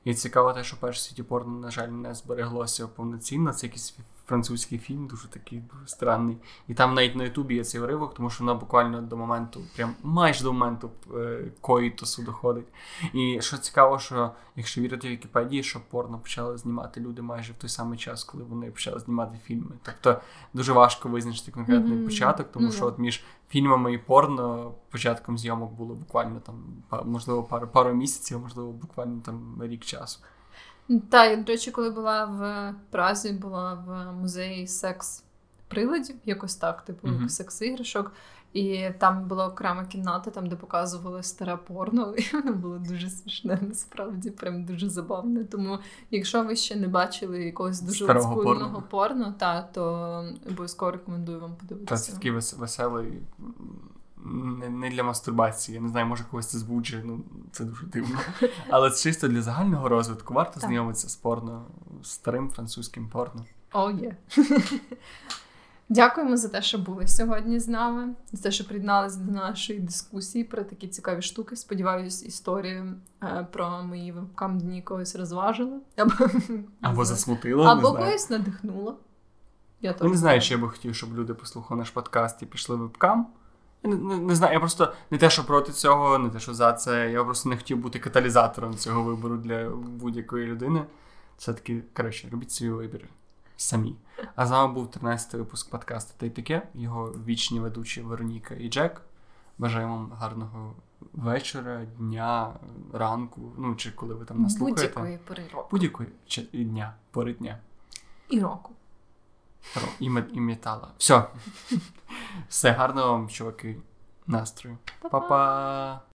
І цікаво те, що перше в світі порно, на жаль, не збереглося повноцінно. Це якийсь французький фільм, дуже такий странний. І там навіть на Ютубі є цей уривок, тому що воно буквально до моменту, прям майже до моменту е, коїтусу доходить. І що цікаво, що якщо вірити в Вікіпедії, що порно почали знімати люди майже в той самий час, коли вони почали знімати фільми. Тобто дуже важко визначити конкретний Мгм. початок, тому Ну, що от між фільмами і порно початком зйомок було буквально там можливо пару, пару місяців, можливо, буквально там рік часу. Та, я, до речі, коли була в Празі, була в музеї секс-приладів, якось так, типу Мгм. секс-іграшок. І там була окрема кімната, там, де показували старе порно, [LAUGHS] і воно було дуже смішне, насправді, прям дуже забавне. Тому, якщо ви ще не бачили якогось дуже Старого порно. порно, та, то обов'язково рекомендую вам Та це подивитися. такий вес- веселий. Не, не для мастурбації. Я не знаю, може когось це збуджує, ну це дуже дивно. [LAUGHS] Але чисто для загального розвитку. Варто Так. знайомитися з порно, старим французьким порно. О, є. [LAUGHS] Дякуємо за те, що були сьогодні з нами, за те, що приєдналися до нашої дискусії про такі цікаві штуки. Сподіваюсь, історію е, про мої вебкам дні когось розважили. Або, Або засмутило, не або когось надихнуло. Я Ну, не знаю, чи я би хотів, щоб люди послухали наш подкаст і пішли вебкам. Не, не, не знаю, я просто не те, що проти цього, не те, що за це. Я просто не хотів бути каталізатором цього вибору для будь-якої людини. Це таки, коротше, робіть свій вибір самі. А з нами був 13-й випуск подкасту та й таке. Його вічні ведучі Вероніка і Джек. Бажаємо вам гарного вечора, дня, ранку, ну чи коли ви там нас слухаєте. будь-якої пори року. Будь-якої чи- дня, пори дня. І року. І, мет- і метала. Все. [LAUGHS] Все гарного вам, чуваки, настрою. Па-па.